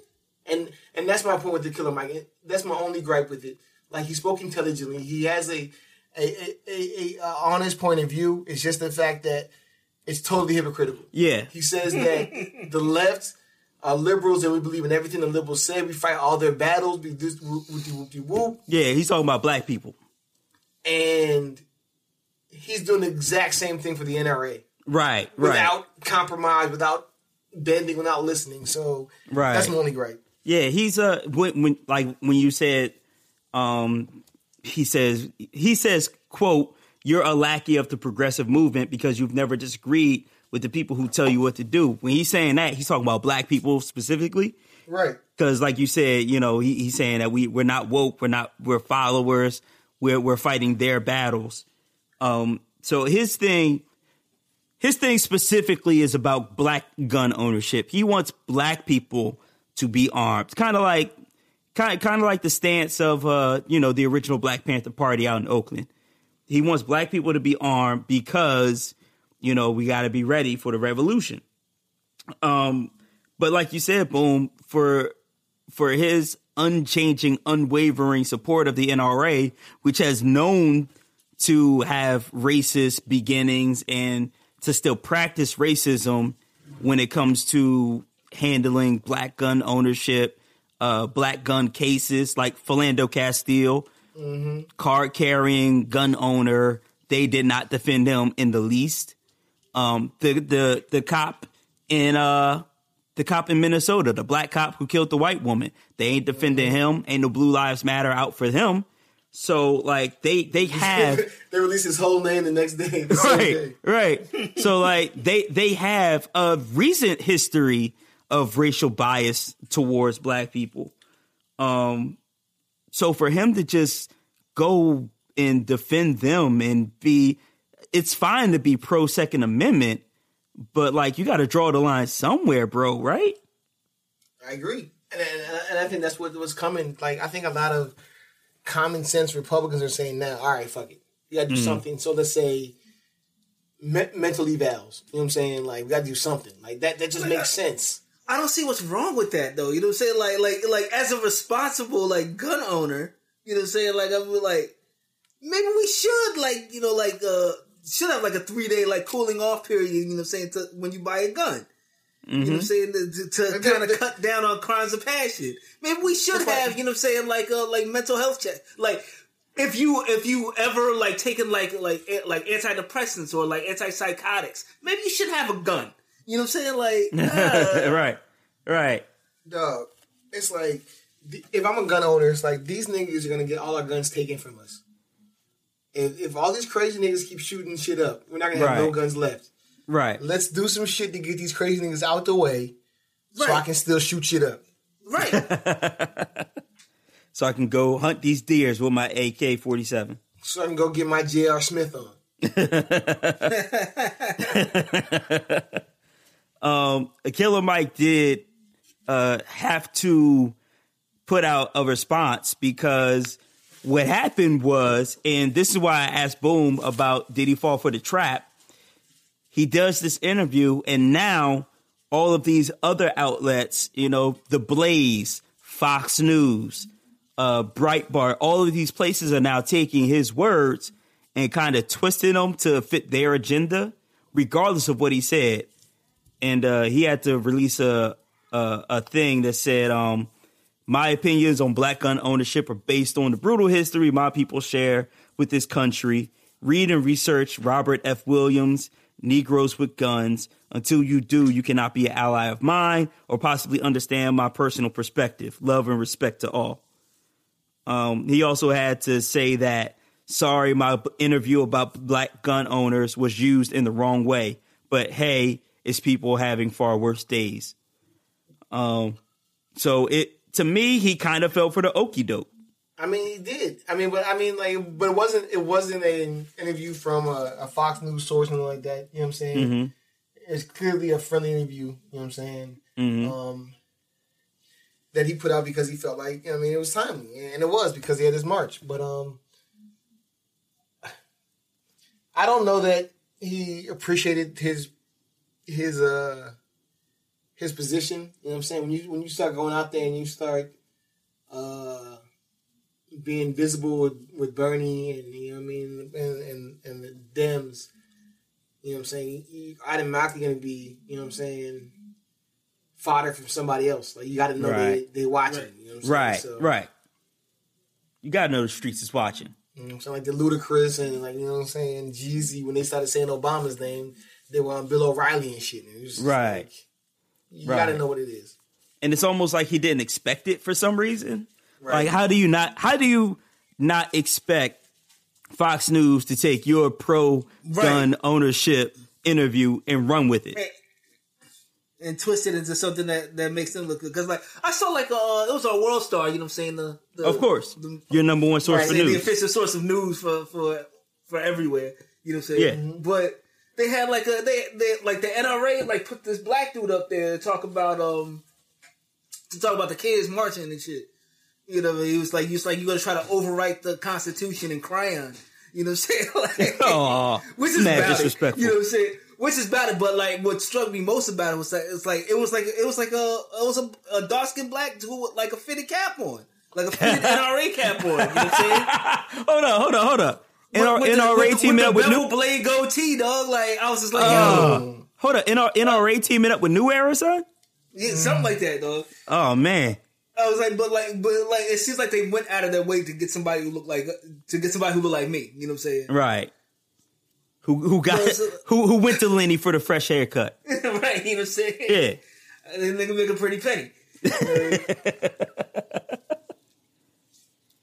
And and that's my point with the Killer Mike. That's my only gripe with it. Like he spoke intelligently. He has a a a, a, a honest point of view. It's just the fact that it's totally hypocritical. Yeah. He says that the left are liberals and we believe in everything the liberals say. We fight all their battles. We do whoop whoop whoop. Yeah, he's talking about black people. And he's doing the exact same thing for the NRA Right. Right. without compromise, without bending, without listening. So Right. that's my only gripe. Yeah, he's uh when, when like when you said um he says he says quote you're a lackey of the progressive movement because you've never disagreed with the people who tell you what to do. When he's saying that, he's talking about black people specifically Right. because like you said, you know, he, he's saying that we we're not woke, we're not we're followers, we're we're fighting their battles. Um so his thing his thing specifically is about black gun ownership. He wants black people to be armed. Kind of like kind kind of like the stance of uh, you know, the original Black Panther Party out in Oakland. He wants black people to be armed because you know, we got to be ready for the revolution. Um but like you said, boom, for for his unchanging, unwavering support of the NRA, which has known to have racist beginnings and to still practice racism when it comes to handling black gun ownership, uh, black gun cases like Philando Castile, card carrying gun owner. They did not defend him in the least. Um, the the the cop in uh the cop in Minnesota, the black cop who killed the white woman. They ain't defending him. Ain't no Blue Lives Matter out for him. So like they they have they release his whole name the next day. The right day. right. So like they they have a recent history of racial bias towards black people. Um, so for him to just go and defend them and be, it's fine to be pro Second Amendment, but like you got to draw the line somewhere, bro. Right? I agree, and, and, and I think that's what was coming. Like I think a lot of common sense Republicans are saying now, all right, fuck it, you got to do something. So let's say me- mental evals. You know what I'm saying? Like we got to do something. Like that. That just makes sense. I don't see what's wrong with that though. You know what I'm saying? Like like like as a responsible like gun owner, you know what I'm saying? Like I'm like maybe we should like, you know, like uh should have like a three day like cooling off period, you know what I'm saying, to when you buy a gun. You know what I'm saying? To, to, to kind of cut down on crimes of passion. Maybe we should That's have, right. you know what I'm saying, like uh like mental health check. Like if you if you ever like taken like like a- like antidepressants or like antipsychotics, maybe you should have a gun. You know what I'm saying? Like uh, right, right. Dog, it's like if I'm a gun owner, it's like these niggas are gonna get all our guns taken from us. If, if all these crazy niggas keep shooting shit up, we're not gonna have no guns left. Right. Let's do some shit to get these crazy niggas out the way, so I can still shoot shit up. right. So I can go hunt these deers with my AK forty seven. So I can go get my J.R. Smith on. um, Killer Mike did uh, have to put out a response because what happened was, and this is why I asked Boom about did he fall for the trap. He does this interview, and now all of these other outlets, you know, The Blaze, Fox News, uh, Breitbart, all of these places are now taking his words and kind of twisting them to fit their agenda, regardless of what he said and uh, he had to release a, a a thing that said, um, "My opinions on black gun ownership are based on the brutal history my people share with this country. Read and research Robert F. Williams, Negroes with Guns. Until you do, you cannot be an ally of mine or possibly understand my personal perspective. Love and respect to all." Um, he also had to say that, sorry, my interview about black gun owners was used in the wrong way, but hey, it's people having far worse days. Um, so it to me, he kind of fell for the okey doke. I mean, he did. I mean, but I mean, like, but it wasn't. It wasn't an interview from a, a Fox News source or like that. You know what I'm saying? It's clearly a friendly interview. You know what I'm saying? Um, that he put out because he felt like I mean it was timely, and it was because he had his march. But um, I don't know that he appreciated his his uh his position. You know what I'm saying? When you when you start going out there and you start uh being visible with, with Bernie and you know what I mean and and, and the Dems, you know what I'm saying, you automatically gonna be, you know what I'm saying, fodder from somebody else. Like you gotta know Right. they they watching. You know what I'm saying? Right, So, right. You gotta know the streets is watching. You know what I'm saying? Like the Ludacris and like you know what I'm saying, Jeezy when they started saying Obama's name, they were on Bill O'Reilly and shit. And it was Right. like, you Right. gotta know what it is. and it's almost like he didn't expect it for some reason. Right. Like, how do you not? How do you not expect Fox News to take your pro gun ownership interview and run with it? and twist it into something that, that makes them look good. Because like I saw like uh it was a World Star, you know what I'm saying? The, the Of course, the, your number one source right, for the, the official source of news for for for everywhere. You know what I'm saying? Yeah. But they had like a they they like the NRA like put this black dude up there to talk about um to talk about the kids marching and shit. You know, he was like, he was like, you gonna try to overwrite the Constitution in crayon. You know what I'm saying? Like, Aw, which is mad valid. disrespectful. You know what I'm saying? Which is valid, but like what struck me most about it was like it's like it was like it was like a it was a, a dark skinned black dude with like a fitted cap on, like a fitted NRA cap on. You know what I'm saying? hold up, hold up, hold up. NR, With NRA with teaming with up with new. blade goatee, dog. Like I was just like, Uh, yo, hold up, NR, NRA teaming up with New Era, son. yeah, something like that, dog. Oh man, I was like, but like, but like, it seems like they went out of their way to get somebody who looked like to get somebody who looked like me. You know what I'm saying? right. Who who got No, so- uh, who who went to Lenny for the fresh haircut? right? You know what I'm saying? Yeah, And they can make a pretty penny.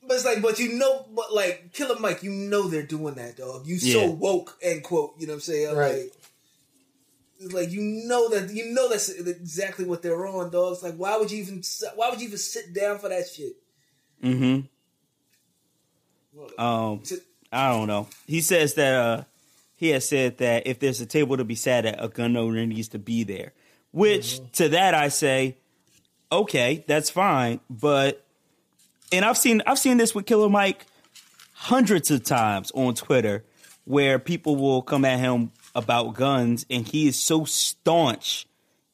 but it's like, but you know, but like Killer Mike, you know they're doing that, dog. You Yeah. so woke, end quote. You know what I'm saying? Right. Like, it's like you know that you know that's exactly what they're on, dog. It's like why would you even why would you even sit down for that shit? Mm-hmm. Um, I don't know. He says that uh, he has said that if there's a table to be sat at, a gun owner needs to be there. Which to that I say, okay, that's fine. But and I've seen I've seen this with Killer Mike hundreds of times on Twitter, where people will come at him about guns, and he is so staunch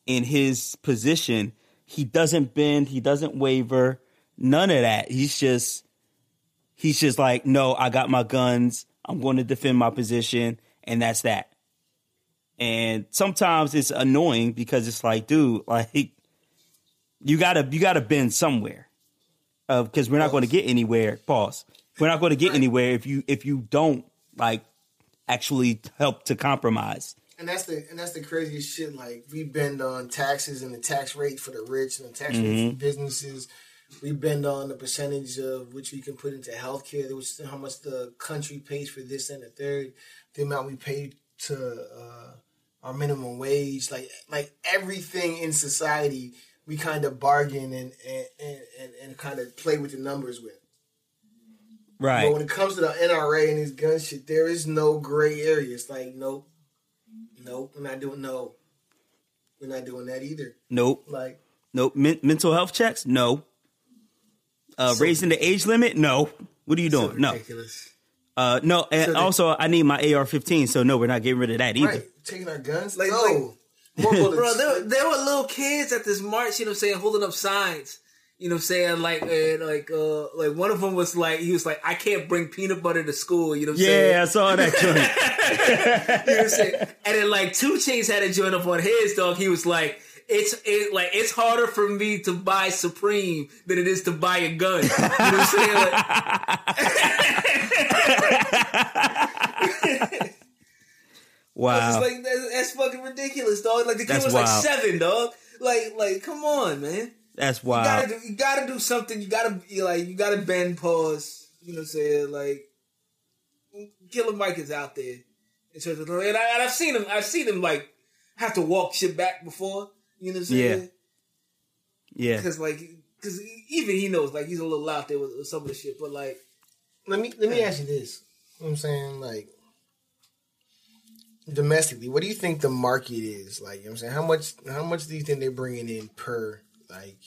in his position. He doesn't bend. He doesn't waver. None of that. He's just he's just like, no, I got my guns. I'm going to defend my position, and that's that. And sometimes it's annoying because it's like, dude, like you gotta you gotta bend somewhere, because we're not going to get anywhere. Pause. We're not going to get anywhere if you if you don't like actually help to compromise. And that's the and that's the craziest shit. Like we bend on taxes and the tax rate for the rich and the tax rate for businesses. We bend on the percentage of which we can put into healthcare, which is how much the country pays for this and the third, the amount we pay to uh, our minimum wage, like like everything in society, we kind of bargain and, and, and, and kind of play with the numbers with. But when it comes to the NRA and these gun shit, there is no gray area. It's like, nope, nope, we're not doing no, we're not doing that either. Nope. Like, Nope. Men- mental health checks? No. Uh, So- raising the age limit? No. What are you doing? no. ridiculous. Uh, no. And So they- also, I need my AR-15. So no, we're not getting rid of that either. right, taking our guns, Like- no. like- Bro, there, there were little kids at this march, you know what I'm saying, holding up signs. You know what I'm saying? Like, uh, like, uh, like one of them was like, he was like, I can't bring peanut butter to school. You know what I'm saying? Yeah, I saw that joint. You know what I'm saying? And then like 2 Chainz had a joint up on his dog. He was like, it's it, like it's harder for me to buy Supreme than it is to buy a gun. You know what I'm saying? Like, wow. like that's, that's fucking ridiculous, dog. Like the kid That's was wild. like seven, dog. Like, like, come on, man. That's You gotta do, you gotta do something. You gotta be like, you gotta bend, pause. You know what I'm saying? Like, Killer Mike is out there in terms of, and, I, and I've seen him. I've seen him like have to walk shit back before. You know what I'm saying? Yeah. Because like, because even he knows like he's a little out there with, with some of the shit. But like, let me let me ask you this. You know what I'm saying, like, domestically, what do you think the market is? Like, you know what I'm saying, how much how much do you think they're bringing in per like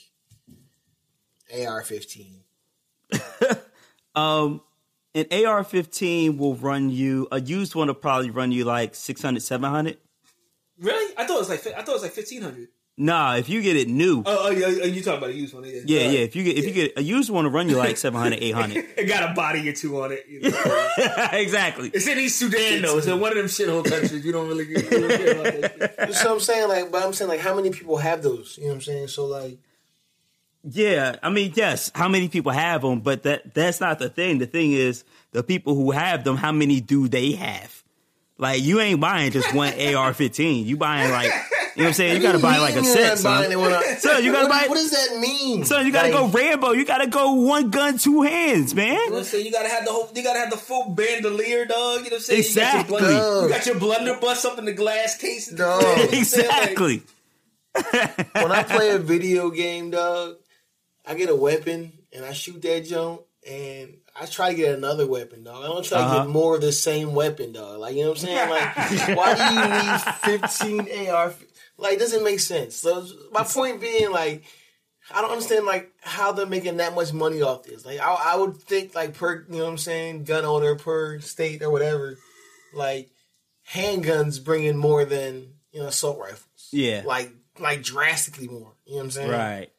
AR-15. Um, an AR-15 will run you. A used one will probably run you like 600, 700. Really? I thought it was like I thought it was like fifteen hundred. Nah, if you get it new, Oh, oh, yeah, oh, you talking about a used one? Yeah, yeah, Alright. yeah. If you get if you get a used one, to run you like 700, 800. It got a body or two on it. You know? exactly. it's in East Sudan though. It's in one of them shithole countries. You don't really Get, you don't care about that shit. What I'm saying. Like, but I'm saying like, how many people have those? You know what I'm saying? So like, Yeah, I mean, yes. How many people have them? But that that's not the thing. The thing is, the people who have them, how many do they have? Like, you ain't buying just one AR-15. You buying like, you know what I'm saying? You got to buy like a You're set, not son. it when I- Son, you gotta what, buy- What does that mean? Son, you got to Like, go Rambo. You got to go one gun, two hands, man. You know what I'm saying? You gotta have the whole. You gotta have the full bandolier, dog. You know what I'm saying? Exactly. You got your, blender, you got your blunderbuss up in the glass case. Dog. You know what I'm saying? Like, exactly. when I play a video game, dog, I get a weapon and I shoot that junk and I try to get another weapon, dog. I don't try to Uh-huh. get more of the same weapon, dog. Like you know what I'm saying? Like, why do you need 15 AR? Like, doesn't make sense. So my point being, like, I don't understand like how they're making that much money off this. Like, I, I would think like per, you know what I'm saying, gun owner per state or whatever, like handguns bring in more than you know assault rifles Yeah. like like drastically more. You know what I'm saying? Right.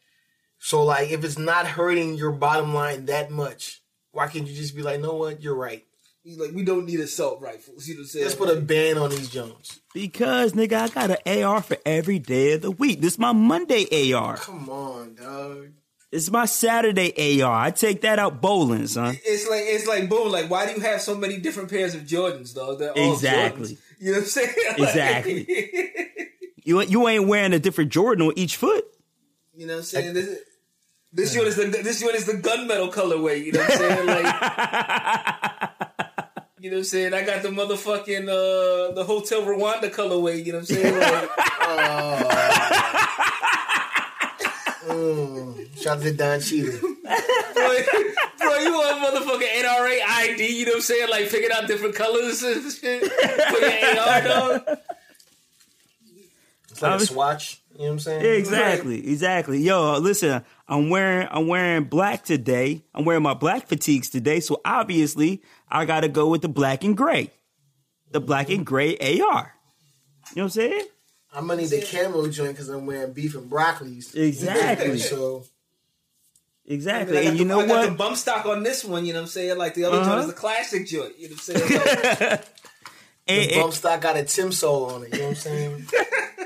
So like if it's not hurting your bottom line that much, why can't you just be like, know what, you're right. He's like, we don't need assault rifles. You know what I'm saying? Let's put a ban on these Jones. Because, nigga, I got an AR for every day of the week. This is my Monday AR. Come on, dog. It's my Saturday AR. I take that out bowling, son. It's like it's like boom. Like, why do you have so many different pairs of Jordans, dog? They're all Exactly. Jordans. You know what I'm saying? Like- Exactly. You you ain't wearing a different Jordan on each foot. you know what I'm saying? This, is- this one is the this one is the gunmetal colorway. You know what I'm saying? Like. You know what I'm saying? I got the motherfucking uh the Hotel Rwanda colorway, you know what I'm saying? Like, Mm. Shout out to Don Cheadle. bro, bro, you want motherfucking NRA ID, you know what I'm saying? Like picking out different colors and shit for your AR dog. It's like I a was- swatch. You know what I'm saying? Exactly, exactly. Yo, listen, I'm wearing I'm wearing black today. I'm wearing my black fatigues today, so obviously I gotta go with the black and gray. The black and gray AR. You know what I'm saying? I'm gonna need the camo joint because I'm wearing beef and broccolis. Exactly. so Exactly. I got And you the- know I got the bump stock on this one, you know what I'm saying? Like the other Uh-huh. joint is a classic joint, you know what I'm saying? Like, And, the bump stock got a Tim Soul on it. You know what I'm saying?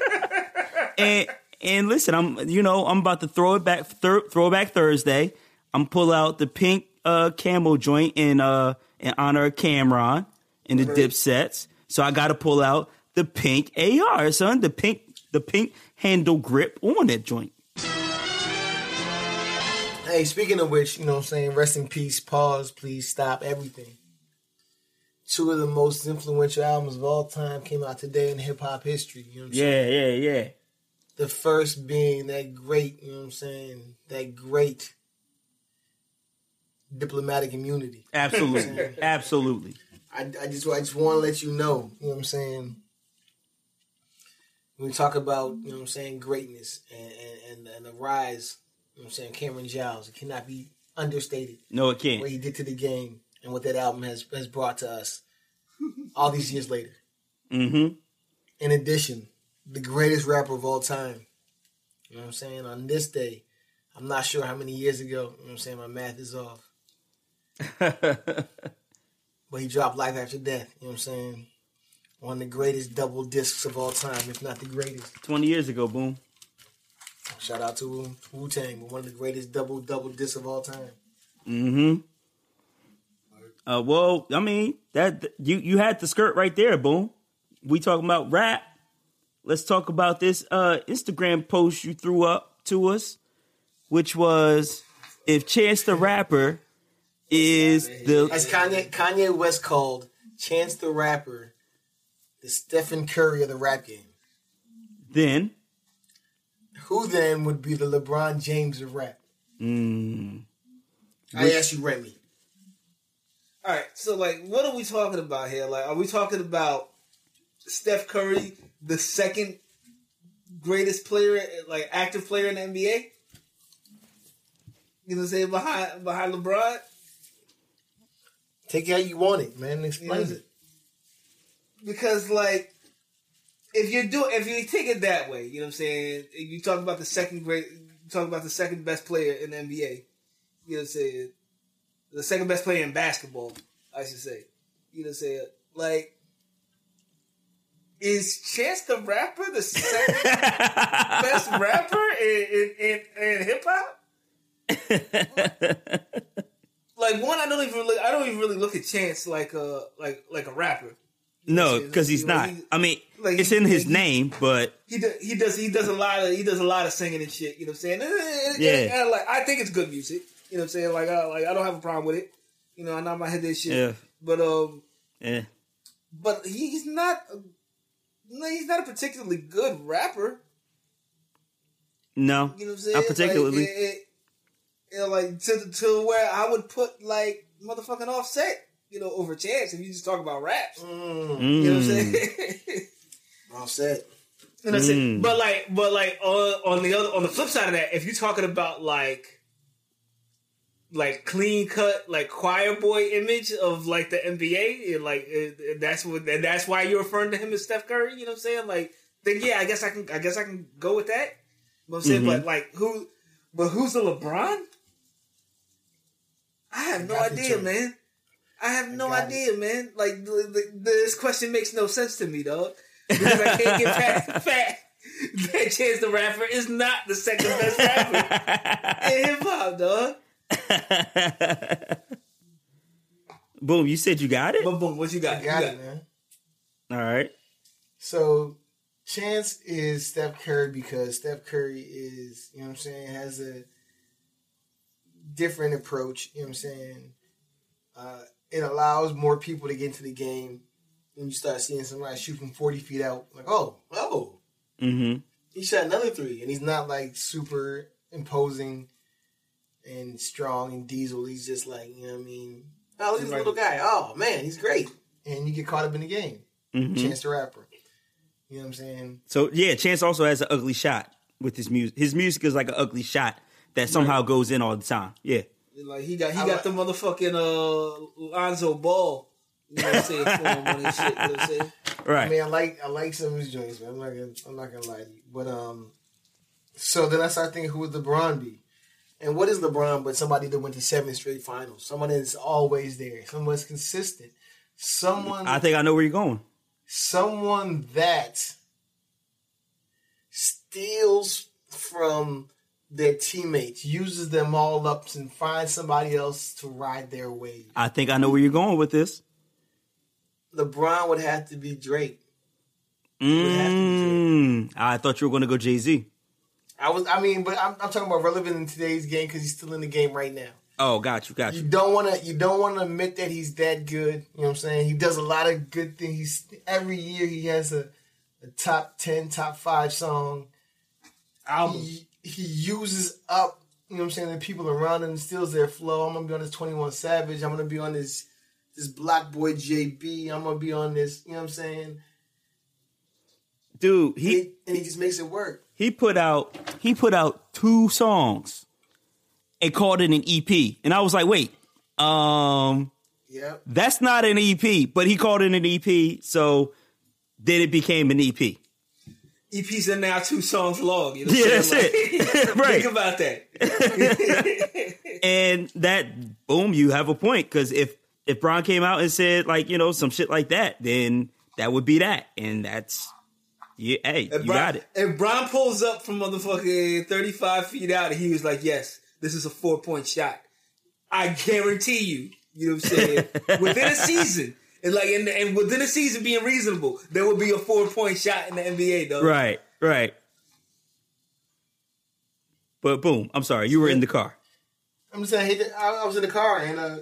and and listen, I'm you know I'm about to throw it back thir- throw back Thursday. I'm pull out the pink uh camo joint and uh in honor of Cam'ron and the dip sets. So I got to pull out the pink AR, son, the pink the pink handle grip on that joint. Hey, speaking of which, you know what I'm saying? Rest in peace, pause, please stop everything. Two of the most influential albums of all time came out today in hip hop history. You know what I'm saying? Yeah, yeah, yeah. The first being that great, you know what I'm saying? That great diplomatic immunity. Absolutely, absolutely. I, I just I just want to let you know, you know what I'm saying? When we talk about, you know what I'm saying, greatness and, and, and the rise, you know what I'm saying, Cameron Giles, it cannot be understated No, it can't. What he did to the game and what that album has, has brought to us all these years later. Mm-hmm. In addition, the greatest rapper of all time. You know what I'm saying? On this day, I'm not sure how many years ago, you know what I'm saying, my math is off. But he dropped Life After Death, you know what I'm saying? One of the greatest double discs of all time, if not the greatest. Twenty years ago, boom. Shout out to Wu Tang, one of the greatest double double discs of all time. Mm-hmm. Uh, well, I mean that you you had the skirt right there, boom. We talking about rap. Let's talk about this uh Instagram post you threw up to us, which was if Chance the Rapper is the As Kanye Kanye West called Chance the Rapper the Stephen Curry of the rap game. then Who then would be the LeBron James of rap? mm, I ask you, Remy. All right, so like, what are we talking about here? Like, are we talking about Steph Curry, the second greatest player, like active player in the NBA? You know saying? Behind behind LeBron. Take it how you want it, man. Explain I'm it. Because like if you do if you take it that way, you know what I'm saying? You talk about the second great talk about the second best player in the NBA. You know what I'm saying? The second best player in basketball, I should say. You know what I'm saying? Like is Chance the Rapper the second best rapper in in, in, in hip hop? Like one, I don't even really, I don't even really look at Chance like a like like a rapper. no, because he's not. he- I mean, like, it's he- in his he- name, but He does, he does he does a lot of he does a lot of singing and shit. You know what I'm saying? And- and- and- Yeah. and, like I think it's good music. You know what I'm saying? Like I like I don't have a problem with it. You know, I know my head this shit. Yeah. But um, eh. but he, he's not. A, no, he's not a particularly good rapper. no, You know what I'm saying? not particularly. Like, you know, like to to where I would put like motherfucking offset. You know, over Chance if you just talk about raps. Mm, You know what I'm Mm. saying? well said. And that's it. Mm. But like, but like on, on the other on the flip side of that, if you're talking about like like clean cut like choir boy image of like the NBA, and like uh, that's what and that's why you're referring to him as Steph Curry. You know what I'm saying? Like, then yeah, I guess I can I guess I can go with that. You know what I'm saying, Mhm. but like who, but who's the LeBron? I have no idea, man. I have no got it. idea, man. Like the, the, this question makes no sense to me, dog. Because I can't get past the fact that Chance the Rapper is not the second best rapper in hip hop, dog. Boom, you said you got it? But boom, what you got? I You got it, man. All right. So Chance is Steph Curry because Steph Curry is, you know what I'm saying, has a different approach, you know what I'm saying? Uh, it allows more people to get into the game. When you start seeing somebody shoot from 40 feet out, like, oh, oh, Mm-hmm. he shot another three. And he's not like super imposing and strong and diesel. He's just like, you know what I mean? Oh, look at this little guy. Oh, man, he's great. And you get caught up in the game. Mm-hmm. Chance the Rapper. You know what I'm saying? So yeah, Chance also has an ugly shot with his music. His music is like an ugly shot that somehow goes in all the time. Yeah. Like he got he I got the motherfucking uh Lonzo Ball. You know what I'm saying? For him on his shit. You know what I'm saying? Right. I mean, I like I like some of his joints, man. I'm not gonna I'm not gonna lie to you. But um, so then I start thinking, who would LeBron be? And what is LeBron? But somebody that went to seven straight finals. Someone that's always there. Someone that's consistent. Someone I think I know where you're going. someone that steals from their teammates, uses them all up, and finds somebody else to ride their wave. I think I know where you're going with this. LeBron would have to be Drake. have to Mm, I thought you were going to go Jay Z. I was, I mean, but I'm, I'm talking about relevant in today's game because he's still in the game right now. Oh, got you, got You you. don't want to, you don't want to admit that he's that good. You know what I'm saying? He does a lot of good things. He's every year he has a, a top ten, top five song. Album. He, he uses up, you know what I'm saying, the people around him, steals their flow. I'm gonna be on this 21 Savage. I'm gonna be on this this BlocBoy JB. I'm gonna be on this. You know what I'm saying? Dude, And he he, and he just makes it work. he put out he put out two songs and called it an EP, and I was like, wait, um, Yep. that's not an EP, but he called it an EP, so then it became an EP. EPs are now two songs long. You know Yeah, that's saying? it. Right. Think about that. and that boom, you have a point because if if Brian came out and said like you know some shit like that, then that would be that, and that's yeah. Hey, you If got it. If Brian pulls up from motherfucking 35 feet out and he was like, yes, this is a four point shot, I guarantee you, you know what I'm saying, within a season, and like, and, and within the season being reasonable, there will be a four point shot in the NBA, though. Right, right. But boom, I'm sorry, you were in the car. I'm just saying, hey, I, I was in the car and uh,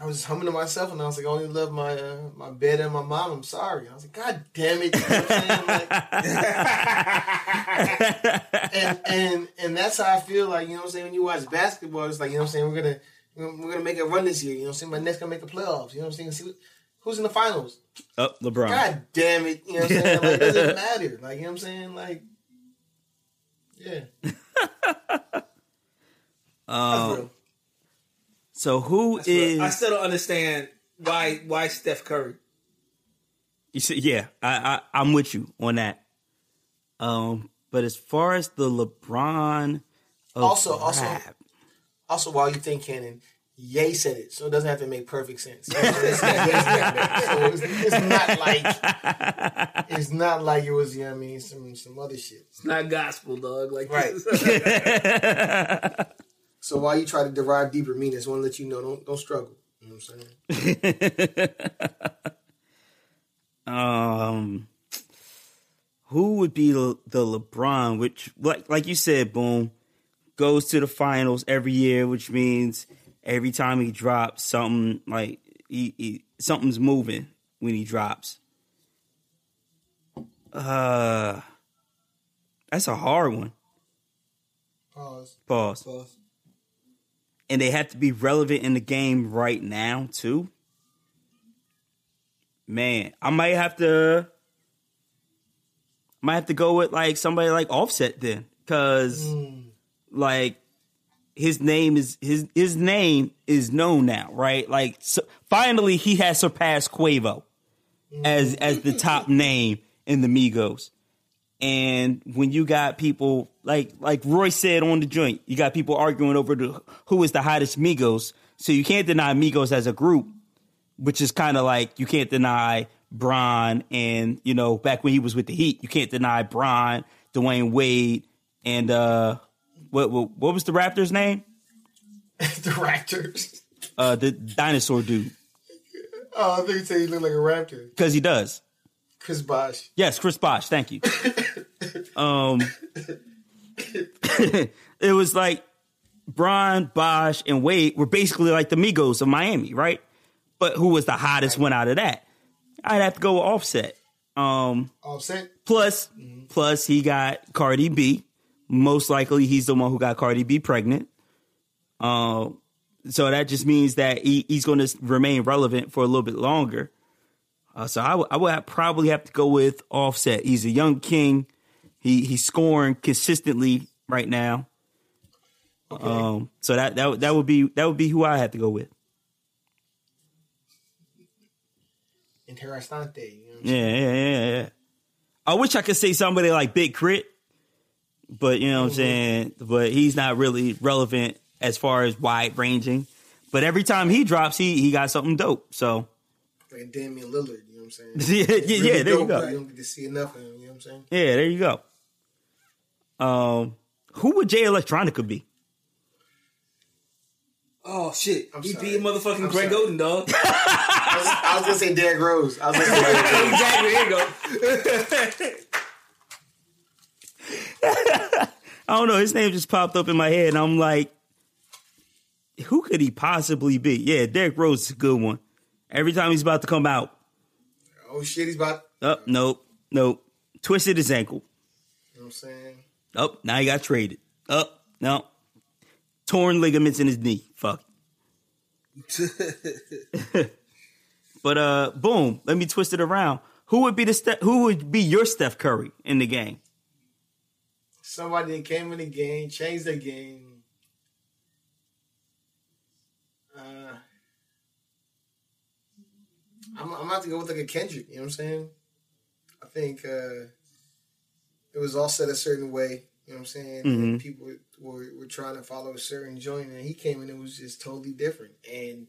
I was humming to myself, and I was like, I only love my uh, my bed and my mom. I'm sorry. I was like, God damn it! You know what I'm saying? Like, and and and that's how I feel. Like you know what I'm saying. When you watch basketball, it's like you know what I'm saying. We're gonna we're gonna make a run this year. You know what I'm saying. My Knicks gonna make the playoffs. You know what I'm saying. See what, who's in the finals. Oh, LeBron. God damn it! You know what I'm saying. Like, it doesn't matter. Like you know what I'm saying. Like yeah. Um, so who That's is? I still don't understand why why Steph Curry. You see, yeah, I, I I'm with you on that. Um, but as far as the LeBron, of Also- also- rap, Also, while you think canon, Ye said it, so it doesn't have to make perfect sense. So it's, it's- it's not like it's not like it was, you know what I mean, some some other shit. It's not gospel, dog. Like Right. this. So while you try to derive deeper meanings, I want to let you know, don't don't struggle. You know what I'm saying? um, who would be the, the LeBron? Which, like like you said, boom, goes to the finals every year, which means every time he drops something, like he, he something's moving when he drops. Uh, that's a hard one. Pause. Pause. And they have to be relevant in the game right now too. Man, I might have to. Might have to go with like somebody like Offset then, because like his name is his his name is known now, right? Like so, finally he has surpassed Quavo as as the top name in the Migos. And when you got people like like Roy said on the joint, you got people arguing over the who is the hottest Migos. So you can't deny Migos as a group, which is kind of like you can't deny Bron and you know back when he was with the Heat, you can't deny Bron, Dwyane Wade, and uh, what what, what was the Raptors' name? the Raptors. Uh, the dinosaur dude, Oh, I think you say he looked like a raptor. because he does. Chris Bosh. Yes, Chris Bosh. Thank you. um, it was like Bron, Bosh, and Wade were basically like the Migos of Miami, right? But who was the hottest one out of that? I'd have to go with Offset. Um, Offset. plus, plus he got Cardi B. Most likely, he's the one who got Cardi B pregnant. Um, so that just means that he, he's going to remain relevant for a little bit longer. Uh, so I would have- probably have to go with Offset. He's a young king. He he's scoring consistently right now. Um, so that that would- that would be that would be who I had to go with. Interessante. You know Yeah, yeah, yeah, yeah. I wish I could say somebody like Big K.R.I.T., but you know what I'm saying. But he's not really relevant as far as wide ranging. But every time he drops, he he got something dope. So Like Damian Lillard, you know what I'm saying? yeah, yeah, Really yeah, there you go. You don't get to see enough of him, you know what I'm saying? Yeah, there you go. Um, who would Jay Electronica be? Oh shit! I'm he sorry. beat motherfucking I'm Greg sorry. Oden, dog. I was, I was gonna say Derrick Rose. I was gonna say Derrick Rose. exactly. Here you go. I don't know. His name just popped up in my head, and I'm like, who could he possibly be? Yeah, Derrick Rose is a good one. Every time he's about to come out, Oh shit, he's about. up, nope, nope, twisted his ankle. You know what I'm saying? Up, now he got traded. Up, no, torn ligaments in his knee. Fuck. but uh, boom. Let me twist it around. Who would be the Ste- Who would be your Steph Curry in the game? Somebody that came in the game, changed the game. Uh, I'm, I'm about to go with like a Kendrick. You know what I'm saying? I think uh, it was all set a certain way. You know what I'm saying? And people were, were trying to follow a certain joint, and he came in. It was just totally different, and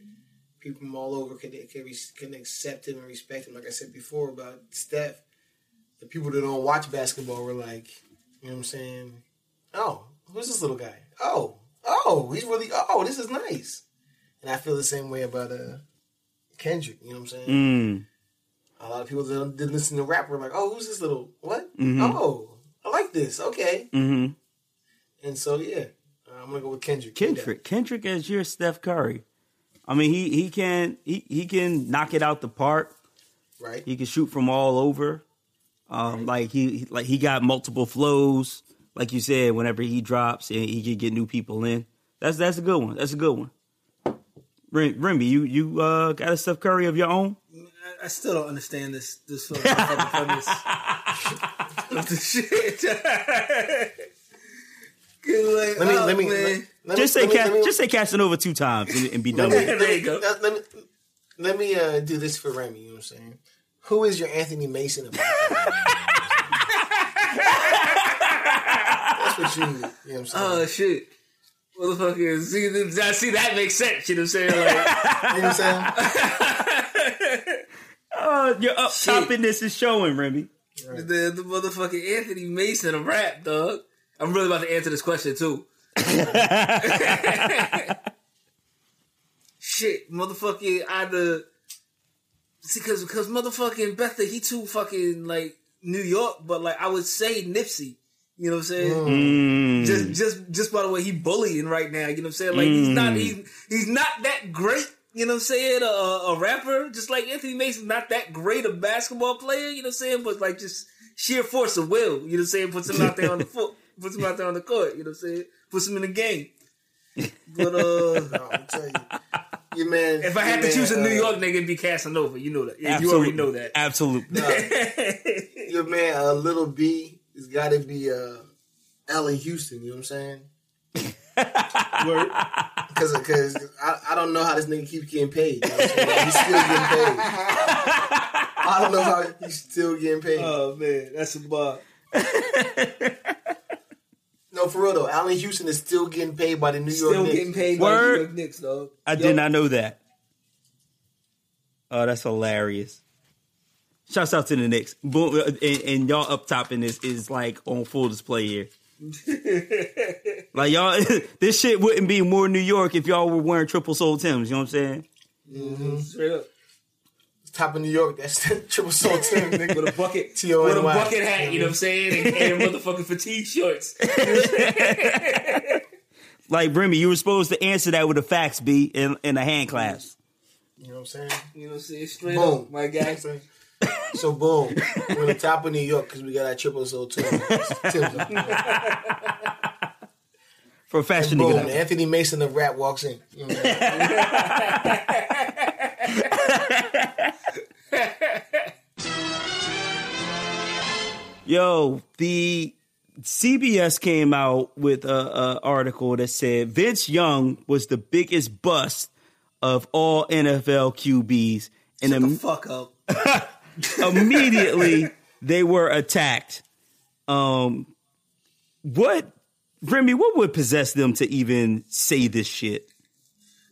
people from all over can, res- can accept him and respect him. Like I said before about Steph, the people that don't watch basketball were like, you know what I'm saying? Oh, who's this little guy? Oh, oh, he's really. Oh, this is nice. And I feel the same way about uh Kendrick. You know what I'm saying? Mm. A lot of people that didn't listen to rap were like, "Oh, who's this little what? Mhm. Oh, I like this. Okay." hmm And so yeah, uh, I'm gonna go with Kendrick. Kendrick. Kendrick as your Steph Curry. I mean, he he can he he can knock it out the park. right? He can shoot from all over. Um, like he he- like he got multiple flows. Like you said, whenever he drops, and he can get new people in. That's that's a good one. That's a good one. Rim- Rimby, you you uh, got a Steph Curry of your own? I- I still don't understand this this sort of motherfucking premise of the shit. 'Cause, Like, Let me oh, let me man. let, let Just me, say let me- Ca- let me- just say Casanova two times and, and be done let with me, it. There you go. Let, let me let me uh, do this for Remy. You know what I'm saying? Who is your Anthony Mason? Of That's what you need. You know what I'm saying? Oh shit. Motherfucker, see, th- see that makes sense. You know what I'm saying? Like, you know what I'm saying? Oh, your up toppiness is showing, Remy. the, the motherfucking Anthony Mason of rap, dog. I'm really about to answer this question too. Shit, motherfucking either see, cause, cause motherfucking Betha, he too fucking like New York, but like I would say Nipsey. You know what I'm saying? Mm. Just, just, just by the way he bullying right now. You know what I'm saying? Like he's not, he's, he's not that great. You know what I'm saying? A, a rapper, just like Anthony Mason's not that great a basketball player. You know what I'm saying? But like just sheer force of will. You know what I'm saying? Puts him out there on the foot. Puts him out there on the court. You know what I'm saying? Puts him in the game. But uh, No, I'm telling you, your man. if I had to man, choose a New uh, York nigga, it'd be Casanova. You know that. Yeah, you already know that. Absolutely. your man, uh, Little B, has got to be uh, Allan Houston. You know what I'm saying? Because because I, I don't know how this nigga keeps getting paid. You know what Like, he's still getting paid. I don't know how he's still getting paid. Oh man, that's a bar. No, for real though, Allan Houston is still getting paid by the New York Still Knicks. getting paid by Word. the New York Knicks, dog. I Yo, did not know that. Oh, that's hilarious. Shouts out to the Knicks. Boom, uh, and, and y'all up top in this is like on full display here. like y'all, this shit wouldn't be more New York if y'all were wearing triple sole Tims. You know what I'm saying? Straight up. Top of New York, that's triple soul team, nigga. With a bucket, T.O.N.Y.. with a bucket hat, you know what I'm saying, and, and motherfucking fatigue shorts. Like Remy, you were supposed to answer that with a fax B in, in a hand clasp. You know what I'm saying? You know what I'm saying? Straight Boom. up, my guy. So boom, we're on the top of New York because we got our triple soul team. Tim's. For fashion Boom, nigga. Anthony Mason of rap walks in. You know what I'm saying? Yo, the CBS came out with a, a article that said Vince Young was the biggest bust of all NFL QBs, and Shut the im- fuck up. immediately they were attacked. Um, what, Remy? What would possess them to even say this shit?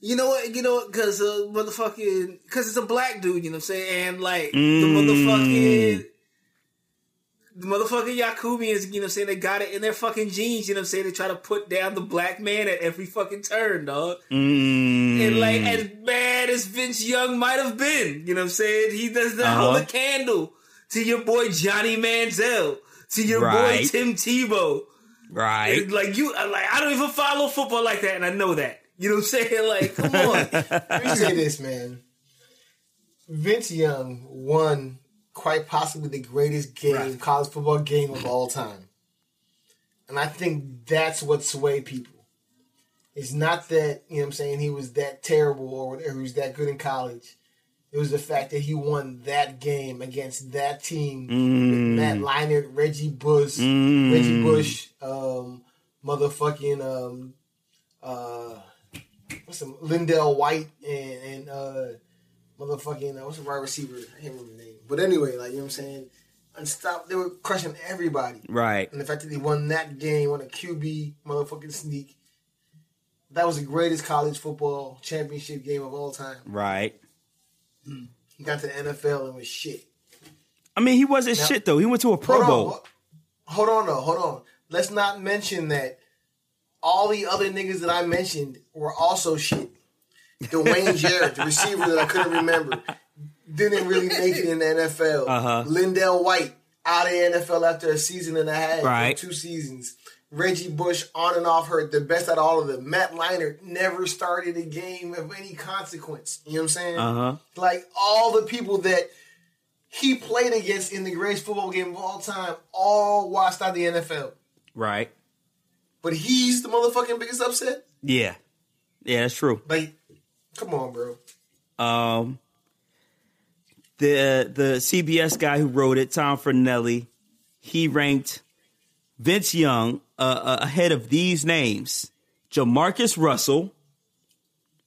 You know what? You know what? Because uh, motherfucking, because it's a black dude. You know what I'm saying? And like Mm. the motherfucking. The motherfucking Yakubians, you know what I'm saying? They got it in their fucking genes, you know what I'm saying? They try to put down the black man at every fucking turn, dog. Mm, And like as bad as Vince Young might have been, you know what I'm saying? He does not Uh-huh. hold a candle to your boy Johnny Manziel, to your Right. boy Tim Tebow. right? Like you, like I don't even follow football like that, and I know that. You know what I'm saying? Like, come on. Let me say this, man. Vince Young won quite possibly the greatest game, Right. college football game of all time. And I think that's what swayed people. It's not that, you know what I'm saying, he was that terrible or whatever, he was that good in college. It was the fact that he won that game against that team with Matt Leinart, Reggie Bush, Reggie Bush, um, motherfucking um, uh, what's some LenDale White and and uh, motherfucking uh, what's the wide receiver? I can't remember the name. But anyway, like you know what I'm saying, unstop. They were crushing everybody. right. And the fact that he won that game, won a QB motherfucking sneak. That was the greatest college football championship game of all time. Right. He got to the NFL and was shit. I mean, he wasn't Now- shit though. He went to a Pro hold Bowl. On, hold on, though. Hold on. Let's not mention that all the other niggas that I mentioned were also shit. Dwayne Jarrett, the receiver that I couldn't remember, didn't really make it in the NFL. Uh-huh. LenDale White out of the NFL after a season and a half, Right. two seasons. Reggie Bush on and off hurt, the best out of all of them. Matt Leinart never started a game of any consequence. You know what I'm saying? Uh huh. like all the people that he played against in the greatest football game of all time all watched out the NFL. Right. But he's the motherfucking biggest upset? Yeah. Yeah, that's true. Like, come on, bro. Um, the the CBS guy who wrote it, Tom Fornelli, he ranked Vince Young uh, uh, ahead of these names: Jamarcus Russell,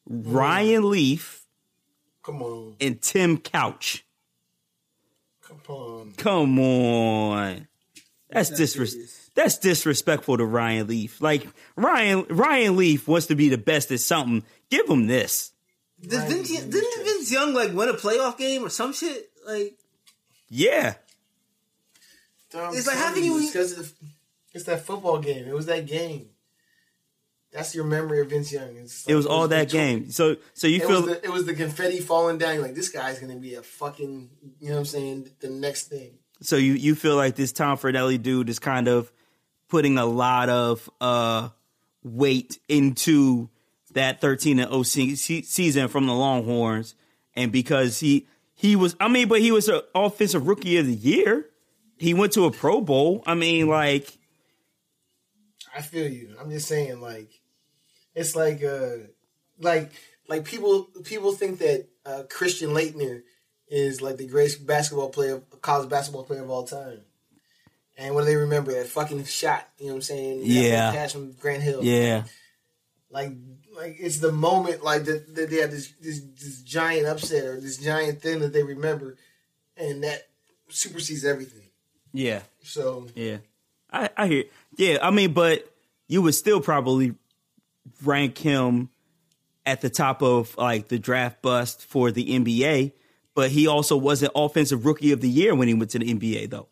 Ryan Leaf, Come on, and Tim Couch. come on. Come on. That's disres- that's disrespectful to Ryan Leaf. Like Ryan Ryan Leaf wants to be the best at something. Give him this. Did Vince, didn't Vince Young like win a playoff game or some shit? Like Yeah. Dog, It's like, how can you- It's, 'cause of- it's that football game. It was that game. That's your memory of Vince Young. It's It was like- all that the- game. So so you It feel was, the, it was the confetti falling down. You're like, this guy's gonna be a fucking, you know what I'm saying? The next thing. so you you feel like this Tom Fornelli dude is kind of putting a lot of uh weight into that 13 and 0 se- se- season from the Longhorns and because he he was I mean but he was an offensive rookie of the year. He went to a Pro Bowl. I mean like I feel you. I'm just saying, like, it's like, uh, like, like people, people think that uh, Christian Laettner is like the greatest basketball player, college basketball player of all time. And what do they remember? That fucking shot. You know what I'm saying? Yeah. Pass from Grant Hill. yeah. Like, like it's the moment, like that, that they have this, this this giant upset or this giant thing that they remember, and that supersedes everything. Yeah. So Yeah. I, I hear. Yeah, I mean, but you would still probably rank him at the top of like the draft bust for the NBA, but he also wasn't offensive rookie of the year when he went to the NBA though.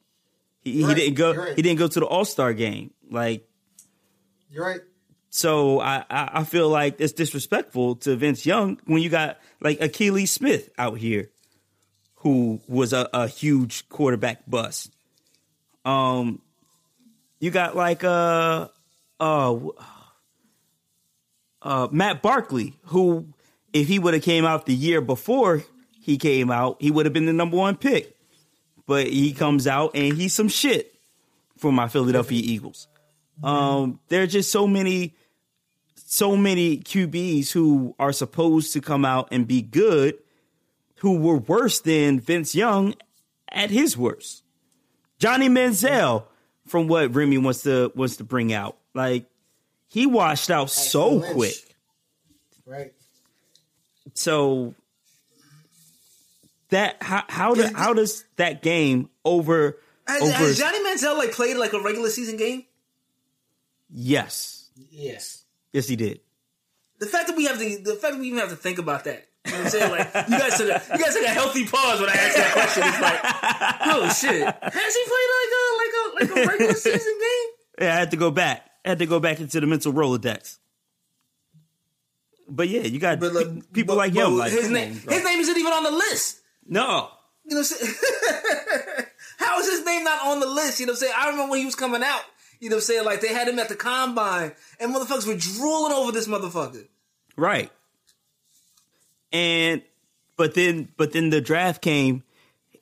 He, Right, he didn't go right. he didn't go to the All-Star game. Like you're right. so I, I I feel like it's disrespectful to Vince Young when you got like Akili Smith out here who was a, a huge quarterback bust. Um you got like uh uh uh Matt Barkley who if he would have came out the year before he came out, he would have been the number one pick. But he comes out and he's some shit for my Philadelphia Eagles. Um, there are just so many, so many QBs who are supposed to come out and be good, who were worse than Vince Young at his worst. Johnny Manziel, from what Remy wants to wants to bring out, like he washed out so quick. Right. So that how how, do, how does that game over has, over? has Johnny Manziel like played like a regular season game? yes, Yes. yes, he did. The fact that we have to, the fact that we even have to think about that. You know what I'm saying? Like you guys took a, you guys took a healthy pause when I asked that question. It's like, oh shit, has he played like a like a like a regular season game? Yeah, I had to go back. I had to go back into the mental Rolodex. But yeah, you got But pe- people but- like him. Like, his name, on, his name isn't even on the list. No, You know what I'm saying? How is his name not on the list? You know what I'm saying? I remember when he was coming out. You know what I'm saying? Like they had him at the combine, and motherfuckers were drooling over this motherfucker. right. And but then but then the draft came,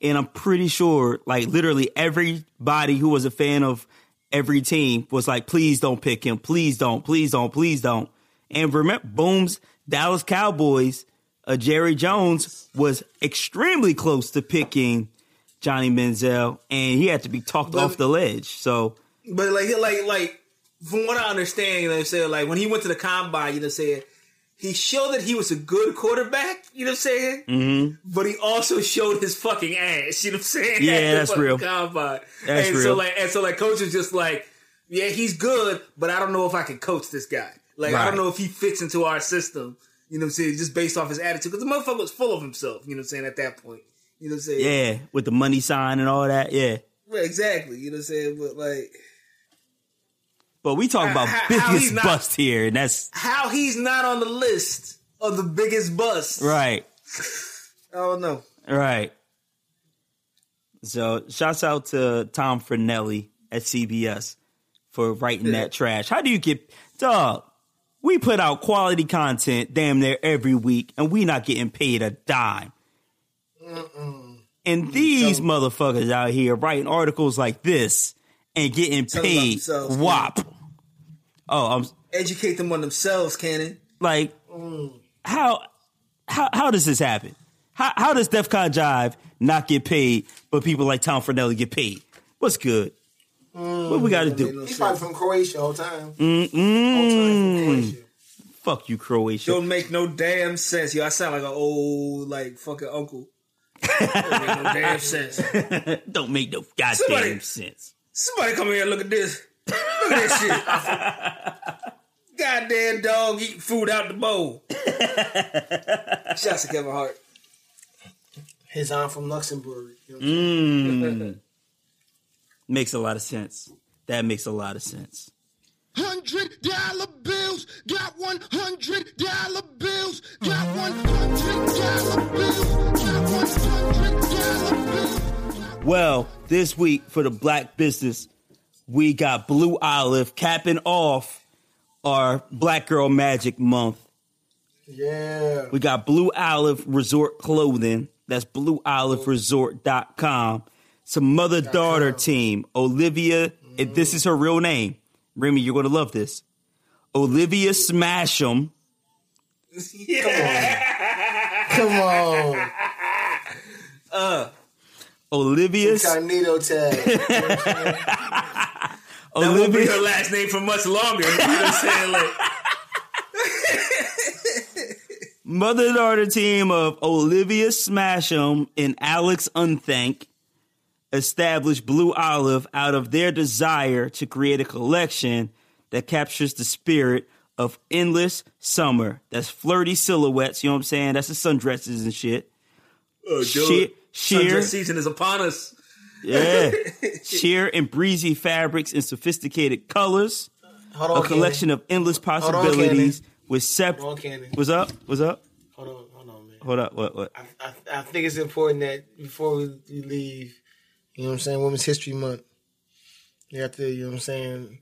and I'm pretty sure like literally everybody who was a fan of every team was like, please don't pick him, please don't, please don't, please don't. And remember, Boom's Dallas Cowboys, uh, Jerry Jones was extremely close to picking Johnny Manziel, and he had to be talked But- off the ledge. So But like, like, like, from what I understand, you know what I'm saying? Like, when he went to the combine, you know what I'm saying? He showed that he was a good quarterback, you know what I'm saying? Mm-hmm. But he also showed his fucking ass, you know what I'm saying? Yeah, that's real. Combine. That's and so like, and so like, coach is just like, yeah, he's good, but I don't know if I can coach this guy. Like, I don't know if he fits into our system, you know what I'm saying? Just based off his attitude, because the motherfucker was full of himself, you know what I'm saying? At that point, you know what I'm saying? yeah, with the money sign and all that, yeah. Right, exactly. You know what I'm saying? But like, But we talk about How- biggest not- bust here, and that's how he's not on the list of the biggest bust. right, I don't know. right. So, shouts out to Tom Fornelli at CBS for writing that trash. How do you get dog? We put out quality content damn near every week, and we not getting paid a dime. And these motherfuckers out here writing articles like this and getting about paid wop. Oh, I'm Educate them on themselves, Cannon. like mm. how how how does this happen? How how does DEF CON Jive not get paid, but people like Tom Fornelli get paid? What's good? What we got to do? He's probably from Croatia all time. Whole time from Mm-mm. Croatia. Fuck you, Croatia. Don't make no damn sense. Yo, I sound like an old, like, fucking uncle. Don't make no damn sense. Don't make no goddamn Somebody- sense. Somebody come here and look at this. Look at this shit. Goddamn dog eating food out the bowl. Shouts to Kevin Hart. His aunt from Luxembourg. You know what I'm saying? Mm. Makes a lot of sense. That makes a lot of sense. Hundred dollar bills, got one hundred dollar bills, got one hundred dollar bills, got one hundred dollar bills. Well, this week for the black business, we got Blue Olive capping off our Black Girl Magic Month. Yeah. We got Blue Olive Resort Clothing. That's blueoliveresort.com. It's a mother daughter team. Olivia, and this is her real name. Remy, you're going to love this. Olivia Smasham. Come on. Come on. Uh, Olivia, Incognito tag. You know what I'm saying? That won't be her last name for much longer. You know what I'm saying? Like, mother daughter team of Olivia Smasham and Alex Unthank established Blue Olive out of their desire to create a collection that captures the spirit of endless summer. That's flirty silhouettes, you know what I'm saying? That's the sundresses and shit. oh, Sheer, sheer, Sundress season is upon us. yeah, sheer and breezy fabrics and sophisticated colors. Hold A on, collection of endless on, possibilities with sep. Hold on, Candy. What's up? What's up? Hold on, hold on, man. Hold up. What? What? I, I, I think it's important that before we, we leave, you know what I'm saying, Women's History Month, you have to, you know what I'm saying,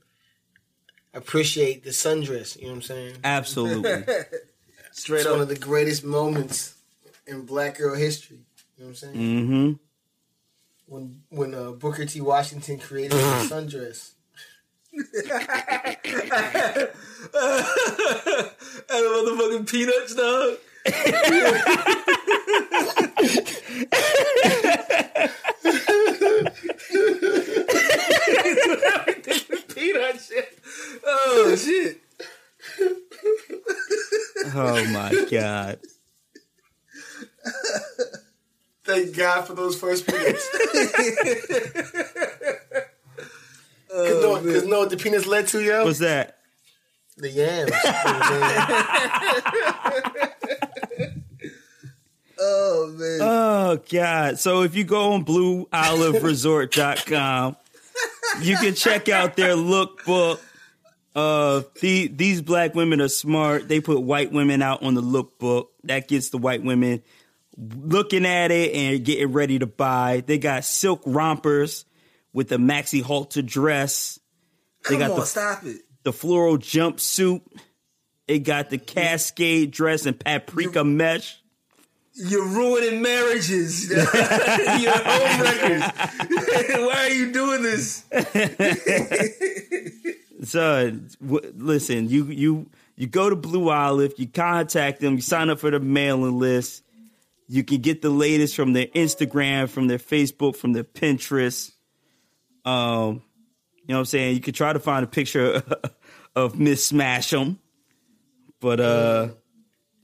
appreciate the sundress, you know what I'm saying? Absolutely. Straight It's one of the greatest moments in black girl history. You know what I'm saying? mm-hmm. When when uh, Booker T. Washington created the sundress. and the motherfucking peanuts, dog. Peanut shit. Oh shit. Oh my god. Thank God for those first peanuts. Because no, oh, 'cause know what the penis led to, yo? What's that? the yams. You know what I'm saying? Oh man. Oh god. So if you go on blueoliveresort.com, you can check out their lookbook. Uh, the, these black women are smart. They put white women out on the lookbook. That gets the white women looking at it and getting ready to buy. They got silk rompers with the maxi halter dress. They Come got on, the stop it. the floral jumpsuit. They got the cascade dress and paprika mesh. You're ruining marriages. Your home records. Why are you doing this? Son, w- listen, you you you go to Blue Olive, you contact them, you sign up for the mailing list. You can get the latest from their Instagram, from their Facebook, from their Pinterest. Um, you know what I'm saying? You could try to find a picture of Miss Smasham. But uh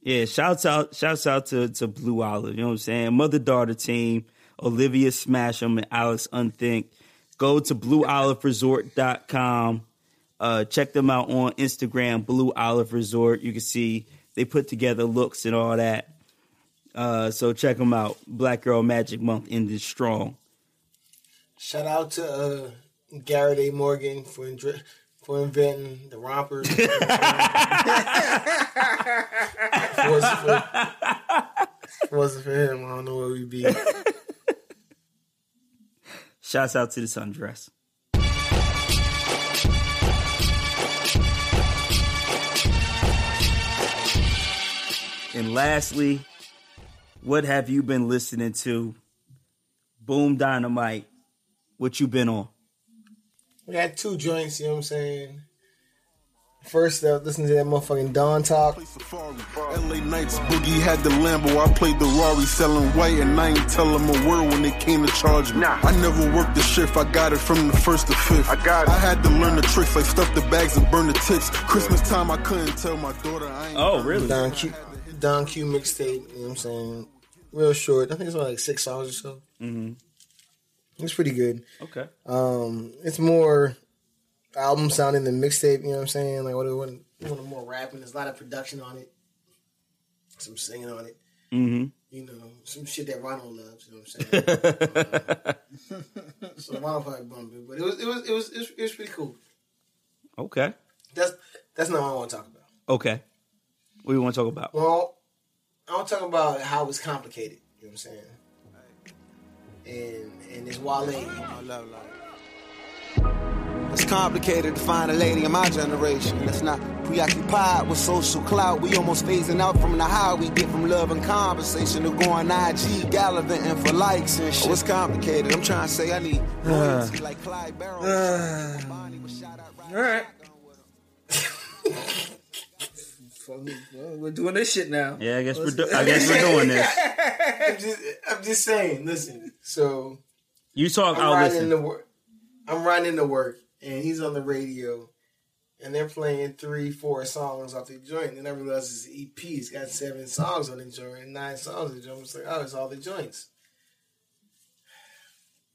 yeah, shouts out shouts out to, to Blue Olive, you know what I'm saying? Mother daughter team, Olivia Smasham and Alex Unthink. Go to blueoliveresort.com. Uh, check them out on Instagram, Blue Olive Resort. You can see they put together looks and all that. Uh, so check them out. Black Girl Magic Month ended strong. Shout out to uh, Garrett A. Morgan for for inventing the rompers. If it wasn't for- wasn't for him, I don't know where we'd be. Shouts out to the sundress. And lastly, what have you been listening to? Boom Dynamite. What you been on? We had two joints, you know what I'm saying? First up, listen to that motherfucking Don talk. LA Nights Boogie had the Lambo. I played the Rari selling white, and I ain't tell them a word when they came to charge me. Nah. I never worked the shift. I got it from the first to fifth. I got it. I had to learn the tricks like stuff the bags and burn the tips. Christmas time, I couldn't tell my daughter I ain't. Oh, really? Don Q, Don Q mixtape. You know what I'm saying? Real short. I think it's only like six hours or so. Mm-hmm. It's pretty good. Okay. Um, it's more album sounding than mixtape. You know what I'm saying? Like what it want, want more rapping. There's a lot of production on it. Some singing on it. Mm-hmm. You know, some shit that Ronald loves. You know what I'm saying? so Ronald probably bumped it, but it was it was it was it was, it was pretty cool. Okay. That's that's not what I want to talk about. Okay. What do you want to talk about? Well, I want to talk about how it's complicated. You know what I'm saying? And and it's Wale. It's complicated to find a lady in my generation that's not preoccupied with social clout. We almost phasing out from the high we get from love and conversation to going IG gallivanting for likes and shit. Oh, it's complicated. I'm trying to say I need uh, loyalty like Clyde Barrow. Uh, Bonnie was shot out right Right. Well, we're doing this shit now. Yeah, I guess we're do- I guess we're doing this. I'm just, I'm just saying. Listen, so You talk. I'm I'll riding listen. into work. I'm riding into work, and he's on the radio, and they're playing three, four songs off the joint. And I realize it's an EP. It's got seven songs on the joint, and nine songs on the joint. It's like, oh, it's all the joints.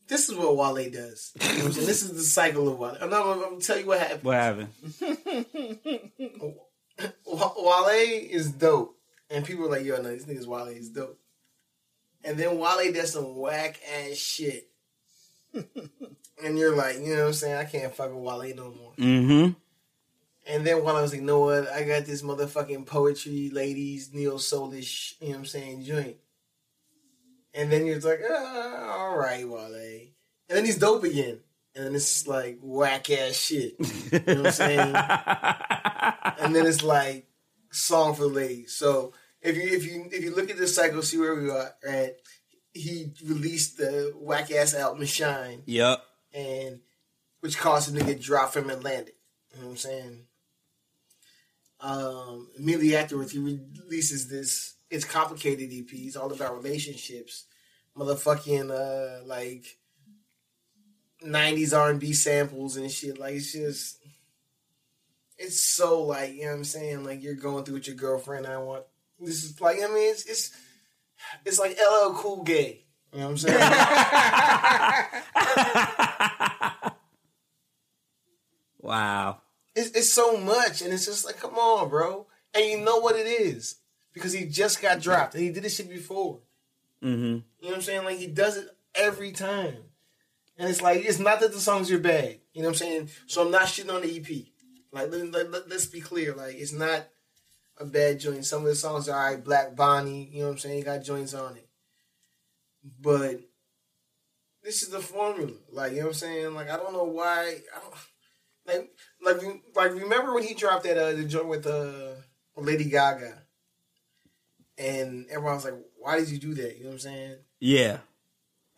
This is what Wale does. You know what I'm saying? this is the cycle of Wale. I'm not. I'm gonna tell you what happened. What happened? Wa- Wale is dope, and people are like, "Yo, no, this nigga's Wale is dope." And then Wale does some whack ass shit, and you're like, you know what I'm saying? I can't fuck with Wale no more. Mm-hmm. And then Wale was like, "You know what? I got this motherfucking poetry, ladies, neo soulish, you know what I'm saying, joint." And then you're like, ah, "All right, Wale," and then he's dope again. And it's like whack ass shit. You know what I'm saying? and then it's like song for the ladies. So if you if you if you look at this cycle, see where we are at. He released the whack ass album Shine, Yep. and which caused him to get dropped from Atlantic. You know what I'm saying? Um, immediately afterwards, he releases this. It's complicated EP. It's all about relationships, motherfucking uh, like '90s R&B samples and shit. Like it's just, it's so like you know what I'm saying. Like you're going through with your girlfriend. I want this is like I mean it's it's it's like LL Cool Gay. You know what I'm saying? Wow. it's, it's so much, and it's just like, come on, bro. And you know what it is because he just got dropped, and he did this shit before. Mm-hmm. You know what I'm saying? Like he does it every time, and it's like it's not that the songs are bad. You know what I'm saying? So I'm not shitting on the EP. Like let, let, let, us be clear. Like it's not a bad joint. Some of the songs are alright. Black Bonnie. You know what I'm saying? He got joints on it, but this is the formula. Like you know what I'm saying? Like I don't know why. I don't like like like remember when he dropped that uh the joint with uh Lady Gaga, and everyone was like, "Why did you do that?" You know what I'm saying? Yeah.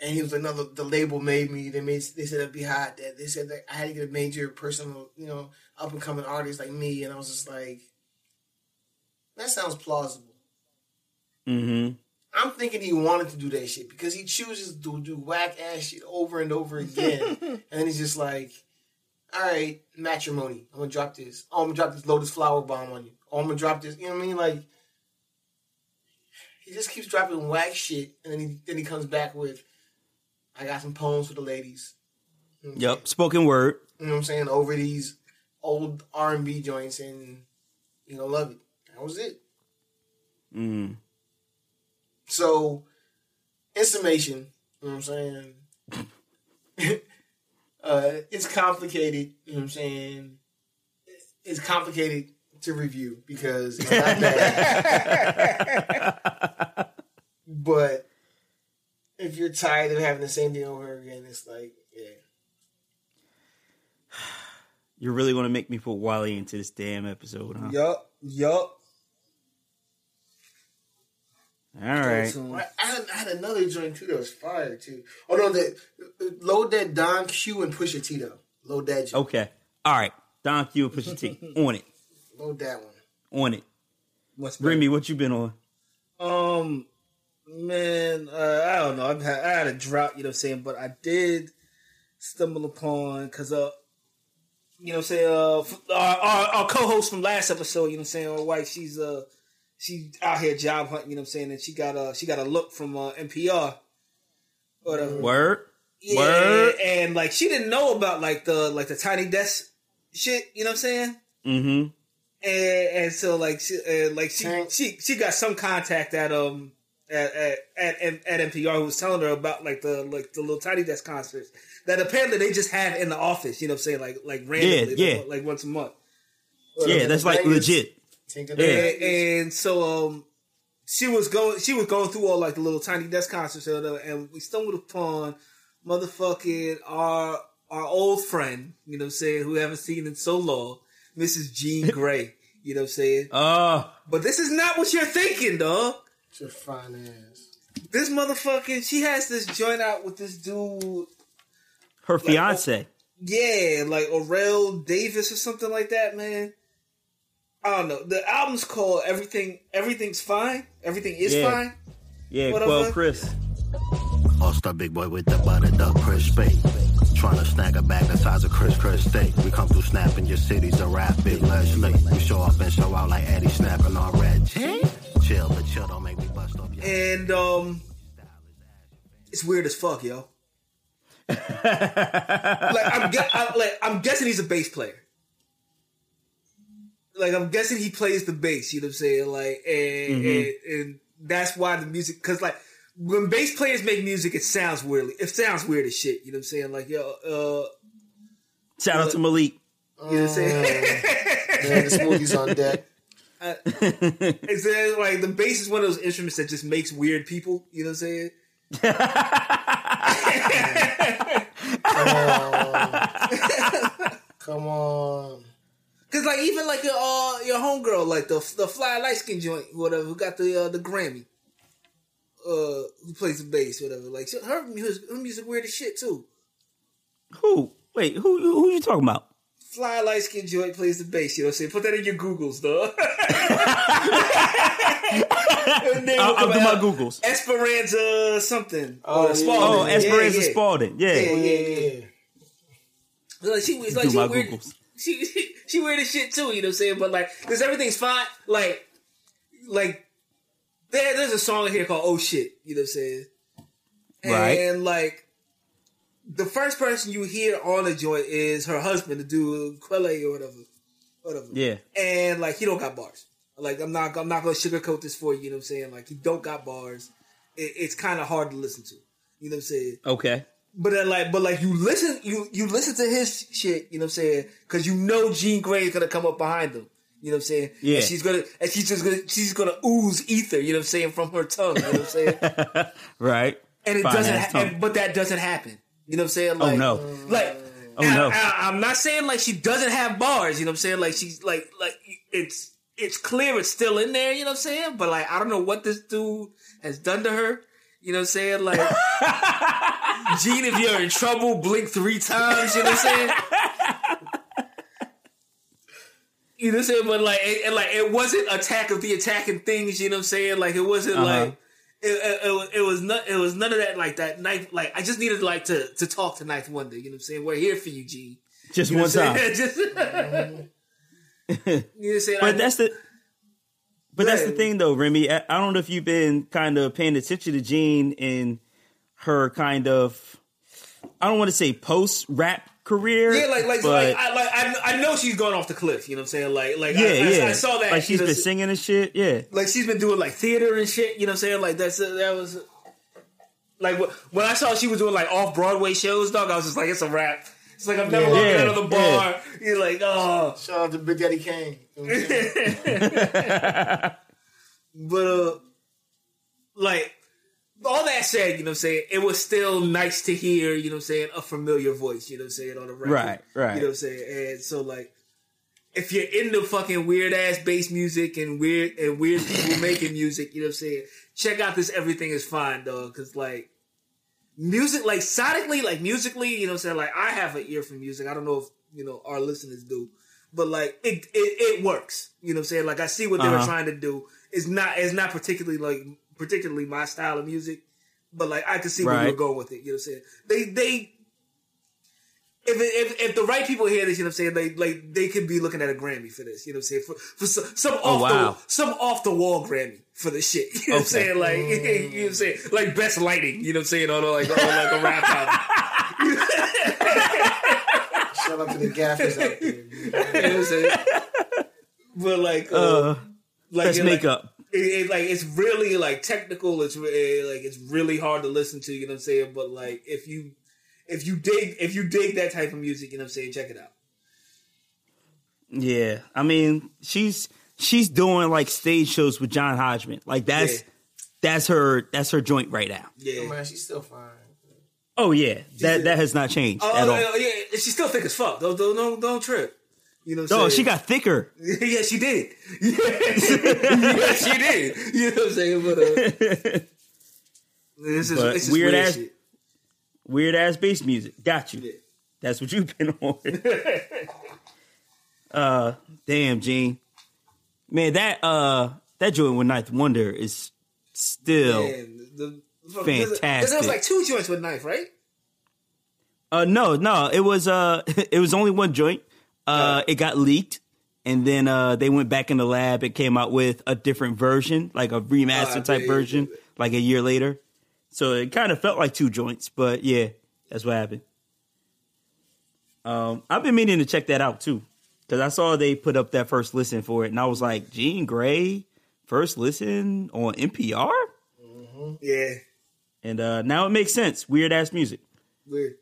And he was another. The, the label made me. They made. They said it'd be hot. That they said that I had to get a major personal, you know, up and coming artist like me." And I was just like, "That sounds plausible." Mm-hmm. I'm thinking he wanted to do that shit because he chooses to do whack ass shit over and over again, and then he's just like, "All right, matrimony. I'm gonna drop this. Oh, I'm gonna drop this Lotus Flower Bomb on you. Oh, I'm gonna drop this. You know what I mean? Like, he just keeps dropping whack shit, and then he then he comes back with, "I got some poems for the ladies." You know what I'm Yep. Spoken word. you know what I'm saying, over these old R and B joints, and you know, love it. That was it. Mm. So, in summation, you know what I'm saying, uh, it's complicated. You know what I'm saying, it's complicated to review because it's not bad. but if you're tired of having the same thing over again, it's like, yeah. You're really gonna make me put Wally into this damn episode, huh? Yup. Yup. All right. I had, I had another joint too that was fire too. Oh no, the load that Don Q and Pusha T though. Load that joint. Okay. All right. Don Q and Pusha T on it. Load that one. on it. What's? Remy, what you been on? Um, man, uh, I don't know. I've had, I had a drought, you know what I'm saying, but I did stumble upon because uh, you know what I'm saying. Uh, our, our, our co-host from last episode, you know what I'm saying. Our wife, she's uh, she out here job hunting, you know what I'm saying, and she got a she got a look from uh, NPR. Whatever. Word. Yeah, Word. and like she didn't know about like the like the tiny desk shit, you know what I'm saying? Mm-hmm. and and so like she uh, like she she she got some contact at um at at at, at NPR who was telling her about like the like the little tiny desk concerts that apparently they just have in the office. You know what I'm saying? Like like randomly, Yeah, like, yeah. like once a month. Yeah, that's like legit. Yeah. And, and so um she was going she was going through all like the little tiny desk concerts and, whatever, and we stumbled upon motherfucking our our old friend, you know what I'm saying, who we haven't seen in so long, Mrs. Jean Grae. You know what I'm saying? Oh, But this is not what you're thinking, dog. Your fine ass. This motherfucking, she has this joint out with this dude, her fiance. yeah, like Aurel Davis or something like that, man. I don't know. The album's called Everything. Everything's fine. Everything is Yeah. fine. Yeah, Whatever. Quelle Chris. All star big boy with the butter duck Chris bait. Trying to snag a bag the size of Chris Chris steak. We come through snapping your cities a rap big let's late. We show up and show out like Eddie snapping on red. Chill, but chill don't make me bust off your And um, it's weird as fuck, yo. like I'm, gu- I, like I'm guessing he's a bass player. Like I'm guessing he plays the bass. You know what I'm saying? Like and and, and that's why the music because like when bass players make music, it sounds weirdly. It sounds weird as shit. You know what I'm saying? Like yo, uh, Shout out to Malik. you know what I'm saying? Man, the smoothie's on deck. It's uh, like the bass is one of those instruments that just makes weird people. You know what I'm saying? Come on. Come on. Cause like even like your uh, your homegirl, like the the fly light skin joint, whatever, who got the uh, the Grammy, uh, who plays the bass, whatever. Like she- her music, her music weird as shit too. Who? Wait, who? Who, who you talking about? Fly light skin joint plays the bass. You know what I'm saying? Put that in your Googles, though. I'll, I'll do my Googles. Esperanza something. Oh, Or Spalding. Oh, Esperanza yeah, yeah. Spalding. Yeah. Yeah, Yeah, yeah, yeah, yeah. Like she was like Do she my weird. Googles. She, she she weird as shit too. You know what I'm saying? But like, because everything's fine. Like, like there, there's a song in here called "Oh Shit." You know what I'm saying? Right. And like, the first person you hear on the joint is her husband, the dude Quelle or whatever, whatever. Yeah. And like, he don't got bars. Like, I'm not I'm not gonna sugarcoat this for you. You know what I'm saying? Like, he don't got bars. It, it's kind of hard to listen to. You know what I'm saying? Okay. But then, like, but like, you listen, you you listen to his shit. You know what I'm saying? Because you know Jean Grae is gonna come up behind him. You know what I'm saying? Yeah. And she's gonna, and she's just gonna, she's gonna ooze ether. You know what I'm saying from her tongue. You know what I'm saying? Right. And it Fine doesn't, ha- and, but that doesn't happen. You know what I'm saying? Oh Like, no. Like, Oh, no. I, am not saying like she doesn't have bars. You know what I'm saying? Like she's like, like it's it's clear it's still in there. You know what I'm saying? But like, I don't know what this dude has done to her. You know what I'm saying? Like, Jean, if you're in trouble, blink three times. You know what I'm saying? You know what I'm saying? But like, it, like, it wasn't Attack of the Attacking Things. You know what I'm saying? Like, it wasn't Uh-huh. like. It, it, it, was- it not. It was none of that. Like that night. Like I just needed like to to talk to Ninth Wonder. You know what I'm saying? We're here for you, G. Just You know one what time. Just, you know what I'm? I- But that's the. But that's the thing, though, Remy. I, I don't know if you've been kind of paying attention to Jean and her kind of. I don't want to say post rap career. yeah, like like, but like I like I, I know she's going off the cliff. You know what I'm saying? Like like yeah, I, I- yeah. I, saw that. Like you she's know, been singing and shit. Yeah. like she's been doing like theater and shit. You know what I'm saying? Like that's that was like when I saw she was doing like off Broadway shows, dog. I was just like, it's a rap. It's like I've never Yeah. walked Yeah, out of the yeah. bar. You're like, oh, Shout out to Big Daddy Kane. You know what I'm saying? but uh, like all that said, you know what I'm saying? It was still nice to hear, you know what I'm saying, a familiar voice, you know what I'm saying, on the record. Right, right. You know what I'm saying? And so like if you're into fucking weird ass bass music and weird and weird people making music, you know what I'm saying? Check out this Everything is Fine, dog, cause like music like sonically, like musically, you know what I'm saying? Like I have an ear for music. I don't know if, you know, our listeners do. but like it it, it works. You know what I'm saying? Like I see what they were Uh-huh. trying to do. It's not it's not particularly like particularly my style of music, but like I could see where you Right. were going with it. You know what I'm saying? They they if, if if the right people hear this, you know what I'm saying, they like they could be looking at a Grammy for this. You know what I'm saying? For, for some, some off Oh, wow. the some off the wall Grammy for this shit. You know what I'm saying? Like you know what I'm saying? Like best lighting. You know what I'm saying? On a, like on like a rap album. Shout out to the gaffers out there. You know what I'm saying? But like, uh, Uh, like best it, like, makeup. It, it, like it's really like technical. It's re- like it's really hard to listen to. You know what I'm saying? But like if you if you dig if you dig that type of music, you know what I'm saying? Check it out. Yeah, I mean, she's she's doing like stage shows with John Hodgman. Like that's Yeah. that's her that's her joint right now. Yeah. Oh, man, she's still fine. Oh yeah, that that has not changed Oh, at oh, all. yeah, yeah, she's still thick as fuck. Don't don't don't, don't trip. You know what I'm Oh, saying? she got thicker. yeah, she did. yeah, she did. You know what I'm saying? But uh, this is this is weird weird ass- shit. Weird ass bass music. Got you. Yeah. That's what you've been on. uh, damn, Jean. Man, that uh that joint with Ninth Wonder is still Man, the, the, Fantastic. There was like two joints with knife, right? Uh no, no, it was uh it was only one joint. Uh it got leaked and then uh they went back in the lab and came out with a different version, like a remaster Ah, type version, like a year later. So it kind of felt like two joints, but yeah, that's what happened. Um I've been meaning to check that out too. Cause I saw they put up that first listen for it and I was like, Jean Grae, first listen on NPR? Yeah, And uh now it makes sense. Weird ass music. weird.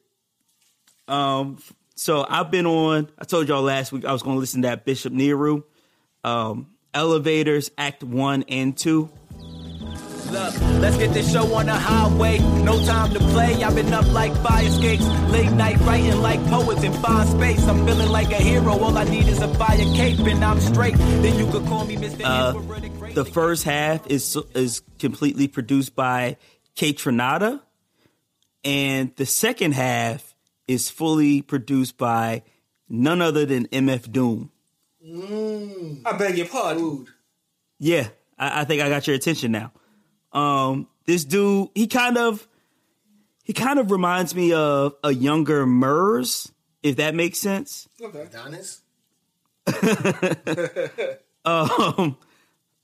Um, so I've been on. I told y'all last week I was going to listen to that Bishop Nehru, um, Elevators Act One and Two. Look, let's get this show on the highway. No time to play. I've been up like fire escapes. Late night writing like poets in fine space. I'm feeling like a hero. All I need is a fire cape and I'm straight. Then you could call me Mr. Uh, the first half is is completely produced by Kaytranada, and the second half is fully produced by none other than MF Doom. I beg your pardon. Dude. Yeah, I, I think I got your attention now. Um, this dude, he kind of, he kind of reminds me of a younger Murs, if that makes sense. Okay. Adonis? Um,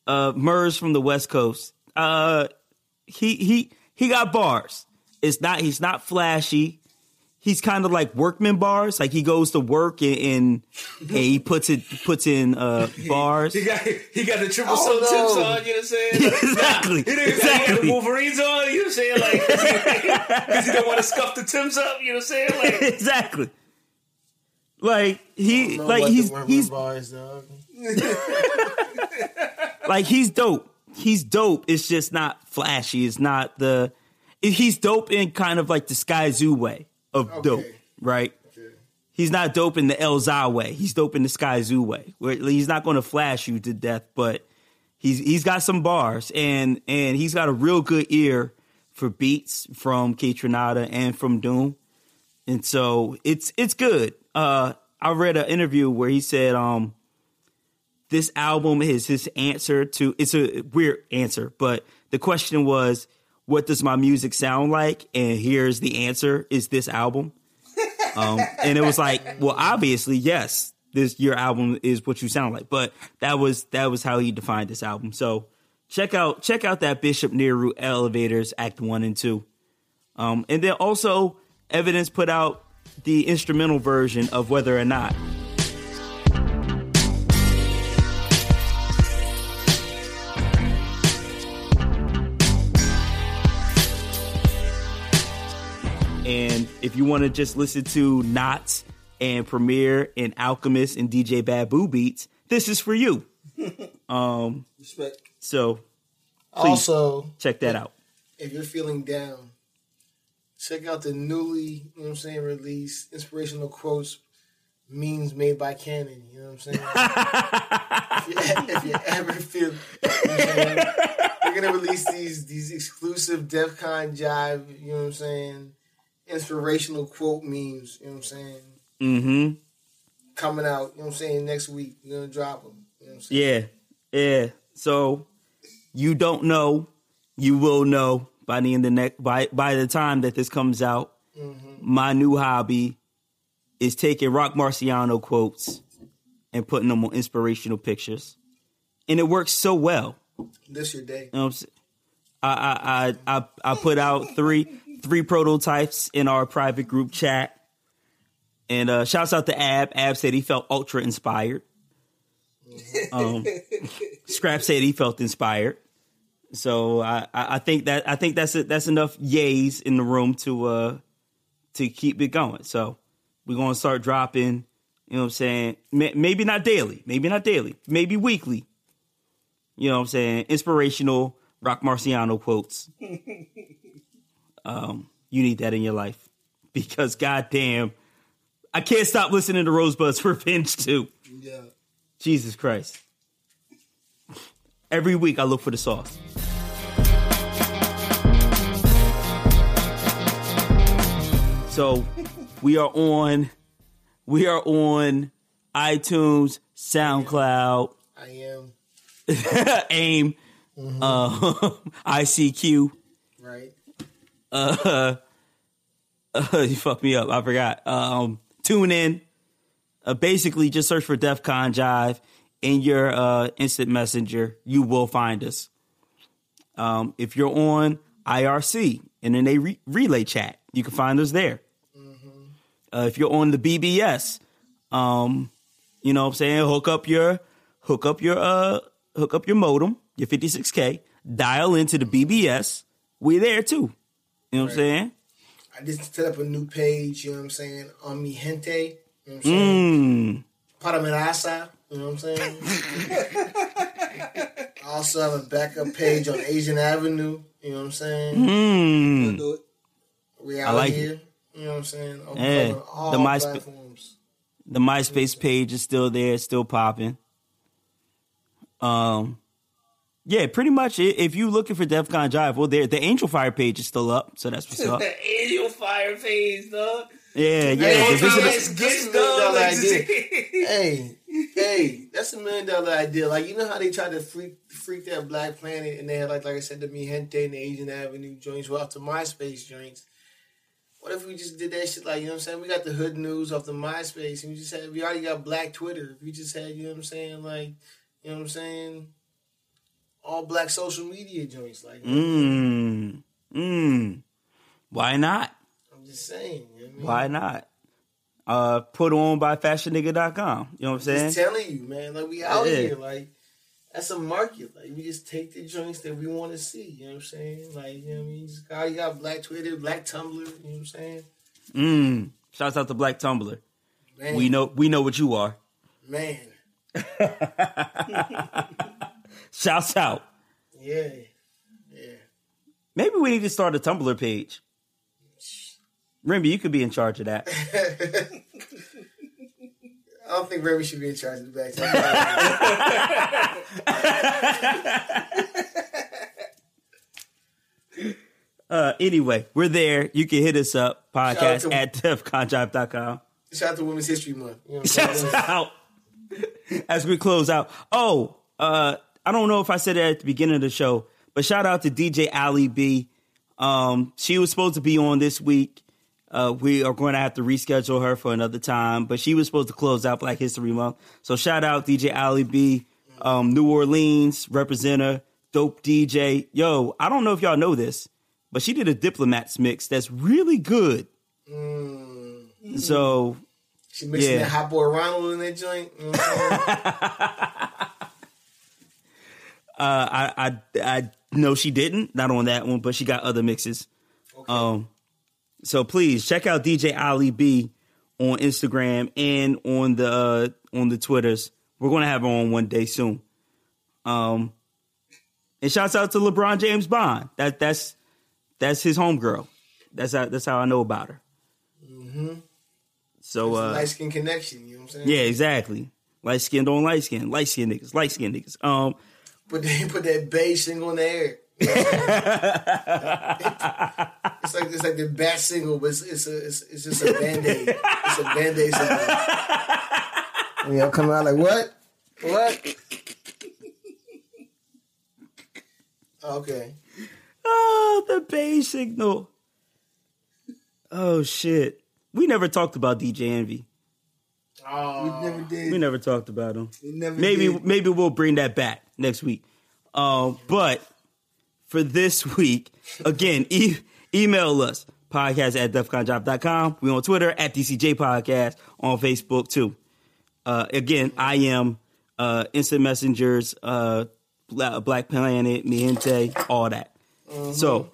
uh, Murs from the West Coast. Uh, he he he got bars. It's not he's not flashy. He's kind of like workman bars. Like he goes to work and, and, and he puts it puts in uh bars. He got he got the triple Oh, soul no. tips on. You know what I'm saying? Exactly, He didn't got exactly. the Wolverines on. You know what I'm saying? Like because he don't want to scuff the Tims up. You know what I'm saying? Like exactly. Like he like he's he's bars, like he's dope. He's dope. It's just not flashy. It's not the. he's dope in kind of like the Skyzoo way of Okay. dope, right? He's not dope in the El way. He's dope in the Skyzoo way. Where he's not going to flash you to death, but he's he's got some bars and and he's got a real good ear for beats from Kaytranada and from Doom, and so it's it's good. Uh, I read an interview where he said, um, this album is his answer to it's a weird answer, but the question was, what does my music sound like? And here's the answer: is this album? Um, and it was like, well, obviously, yes, this your album is what you sound like. But that was that was how he defined this album. So check out check out that Bishop Nehru Elevators Act One and Two, um, and then also Evidence put out the instrumental version of Weather or Not. If you want to just listen to Nottz and Premier and Alchemist and DJ Babu beats, this is for you. um, respect. so Also, check that out. if you're feeling down, check out the newly, you know what I'm saying, released inspirational quotes, memes made by Cannon. You know what I'm saying? if, you, if you ever feel, you know what I'm saying, they're gonna release these these exclusive DEF CON jive. You know what I'm saying? Inspirational quote memes. You know what I'm saying? Mm-hmm. coming out. You know what I'm saying? Next week, you're gonna drop them. You know what I'm saying? Yeah, yeah. So you don't know, you will know by the end of next by by the time that this comes out. My new hobby is taking Roc Marciano quotes and putting them on inspirational pictures, and it works so well. This your day. You know what I'm saying? I I I I, I put out three three prototypes in our private group chat. And uh shouts out to Ab. Ab said he felt ultra inspired. Um Scrap said he felt inspired. So I, I think that I think that's it that's enough yays in the room to uh to keep it going. So we're gonna start dropping, you know what I'm saying? Maybe not daily, maybe not daily, maybe weekly. You know what I'm saying? Inspirational Roc Marciano quotes. um, you need that in your life. Because goddamn, I can't stop listening to Rosebud's Revenge too. Yeah. Jesus Christ. Every week I look for the sauce. So we are on we are on iTunes, SoundCloud, I am. AIM, uh, ICQ. Right. Uh, uh, you fucked me up. I forgot. Um, tune in. Uh, basically, just search for DEF CON Jive in your uh, instant messenger. You will find us. Um, if you're on IRC and in a re- relay chat, you can find us there. Uh, if you're on the BBS, um, you know what I'm saying, hook up your hook up your uh hook up your modem, your 56k, dial into the BBS. We're there too. You know what I'm saying? I just set up a new page, you know what I'm saying, on mi gente. You know what I'm saying? Mm. Para mi raza, you know what I'm saying? I also have a backup page on Asian Avenue, you know what I'm saying? Mm. Do it. We I out like here, you know what I'm saying? On Yeah, all the MySpace- platforms. The MySpace page is still there, it's still popping. Um, yeah, pretty much. If you're looking for DEF CON Jive, well, there the Angel Fire page is still up, so that's what's up. the Angel Fire page, dog. Yeah, yeah. Hey, the visit- that's- Gets that's a million dollar idea. hey, hey, that's a million dollar idea. Like you know how they tried to freak freak that Black Planet, and they had like like I said, the Mi Gente and the Asian Avenue joints, well, off the MySpace joints. What if we just did that shit like you know what I'm saying? We got the hood news off the MySpace, and we just had we already got Black Twitter. If we just had you know what I'm saying, like you know what I'm saying, all Black social media joints. Like mmm, mmm. Why not? I'm just saying, you know what I mean? Why not? Uh, put on by fashionnigga.com. You know what I'm saying? Just telling you, man. Like we out Yeah. here, like that's a market. Like we just take the joints that we want to see. You know what I'm saying? Like you know what I mean. Just oh, you got Black Twitter, Black Tumblr. You know what I'm saying? Mmm. Shouts out to Black Tumblr. Man, We know we know what you are. man. Shouts out. Yeah, yeah. Maybe we need to start a Tumblr page. Remember, you could be in charge of that. I don't think Remy should be in charge of the Tumblr. Uh, anyway, we're there. You can hit us up, Shout podcast to- at defconjive.com. Shout out to Women's History Month. You know what I'm Shouts saying? out as we close out. Oh, uh, I don't know if I said it at the beginning of the show, but shout out to DJ Ali B. Um, she was supposed to be on this week. Uh, we are going to have to reschedule her for another time, but she was supposed to close out Black History Month. So shout out DJ Ali B, um, New Orleans representative, dope DJ. Yo, I don't know if y'all know this, but she did a Diplomats mix that's really good. Mm. So She mixing Yeah. that hot boy Ronald in that joint. You know what I'm saying? Uh, I, I I know she didn't, not on that one, but she got other mixes. Um, so please check out DJ Ali B on Instagram and on the uh, on the Twitters. We're gonna have her on one day soon. Um, and shouts out to LeBron James Bond. That that's that's his homegirl. That's how that's how I know about her. mm-hmm. So uh, Light skin connection. You know what I'm saying? yeah, exactly. Light skin on light skin, light skin niggas, light skin niggas. Um, Put that, put that beige signal in the air. it's like it's like the bat signal, but it's, it's a it's, it's just a band aid. It's a band aid single. You know, coming out like what? What? Oh, okay. Oh, the beige signal. Oh shit. We never talked about DJ Envy. We never did. We never talked about him. We never maybe did. maybe we'll bring that back next week. Um, but for this week, again, e- email us podcast at defconjive.com. We on Twitter at DCJ Podcast on Facebook too. Uh, again, I am uh, Instant Messengers, uh, Black Planet, Mi Gente, all that. So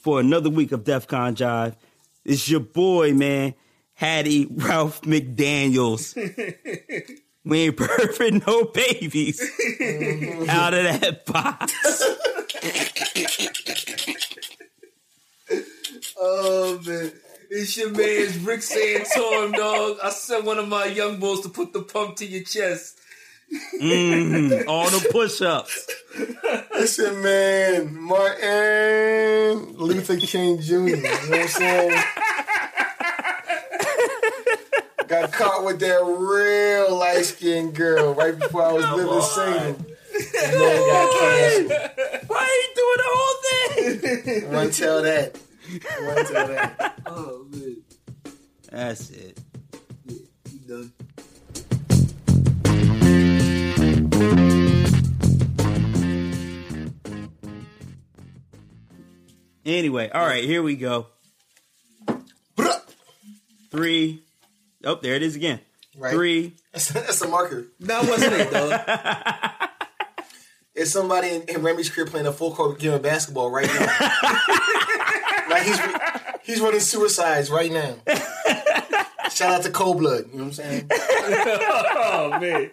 for another week of DEF CON Jive, it's your boy, man, Hattie Ralph McDaniels. we ain't perfect, no babies. Out of that box. Oh man. It's your man's Rick Santorum, dog. I sent one of my young boys to put the pump to your chest. Mhm, All the push ups. Listen, man, Martin Luther King Jr. You know what I'm saying? Got caught with that real light skinned girl right before I was living single. And then got canceled. Why are you doing the whole thing? Run tell that. Run tell that. Oh man. That's it. You done. Anyway, all right, here we go. Three. Oh, there it is again. Right. Three. That's, that's a marker. That wasn't it, though. It's somebody in, in Remy's crib playing a full court game of basketball right now. like he's he's running suicides right now. Shout out to Cold Blood. You know what I'm saying? oh man.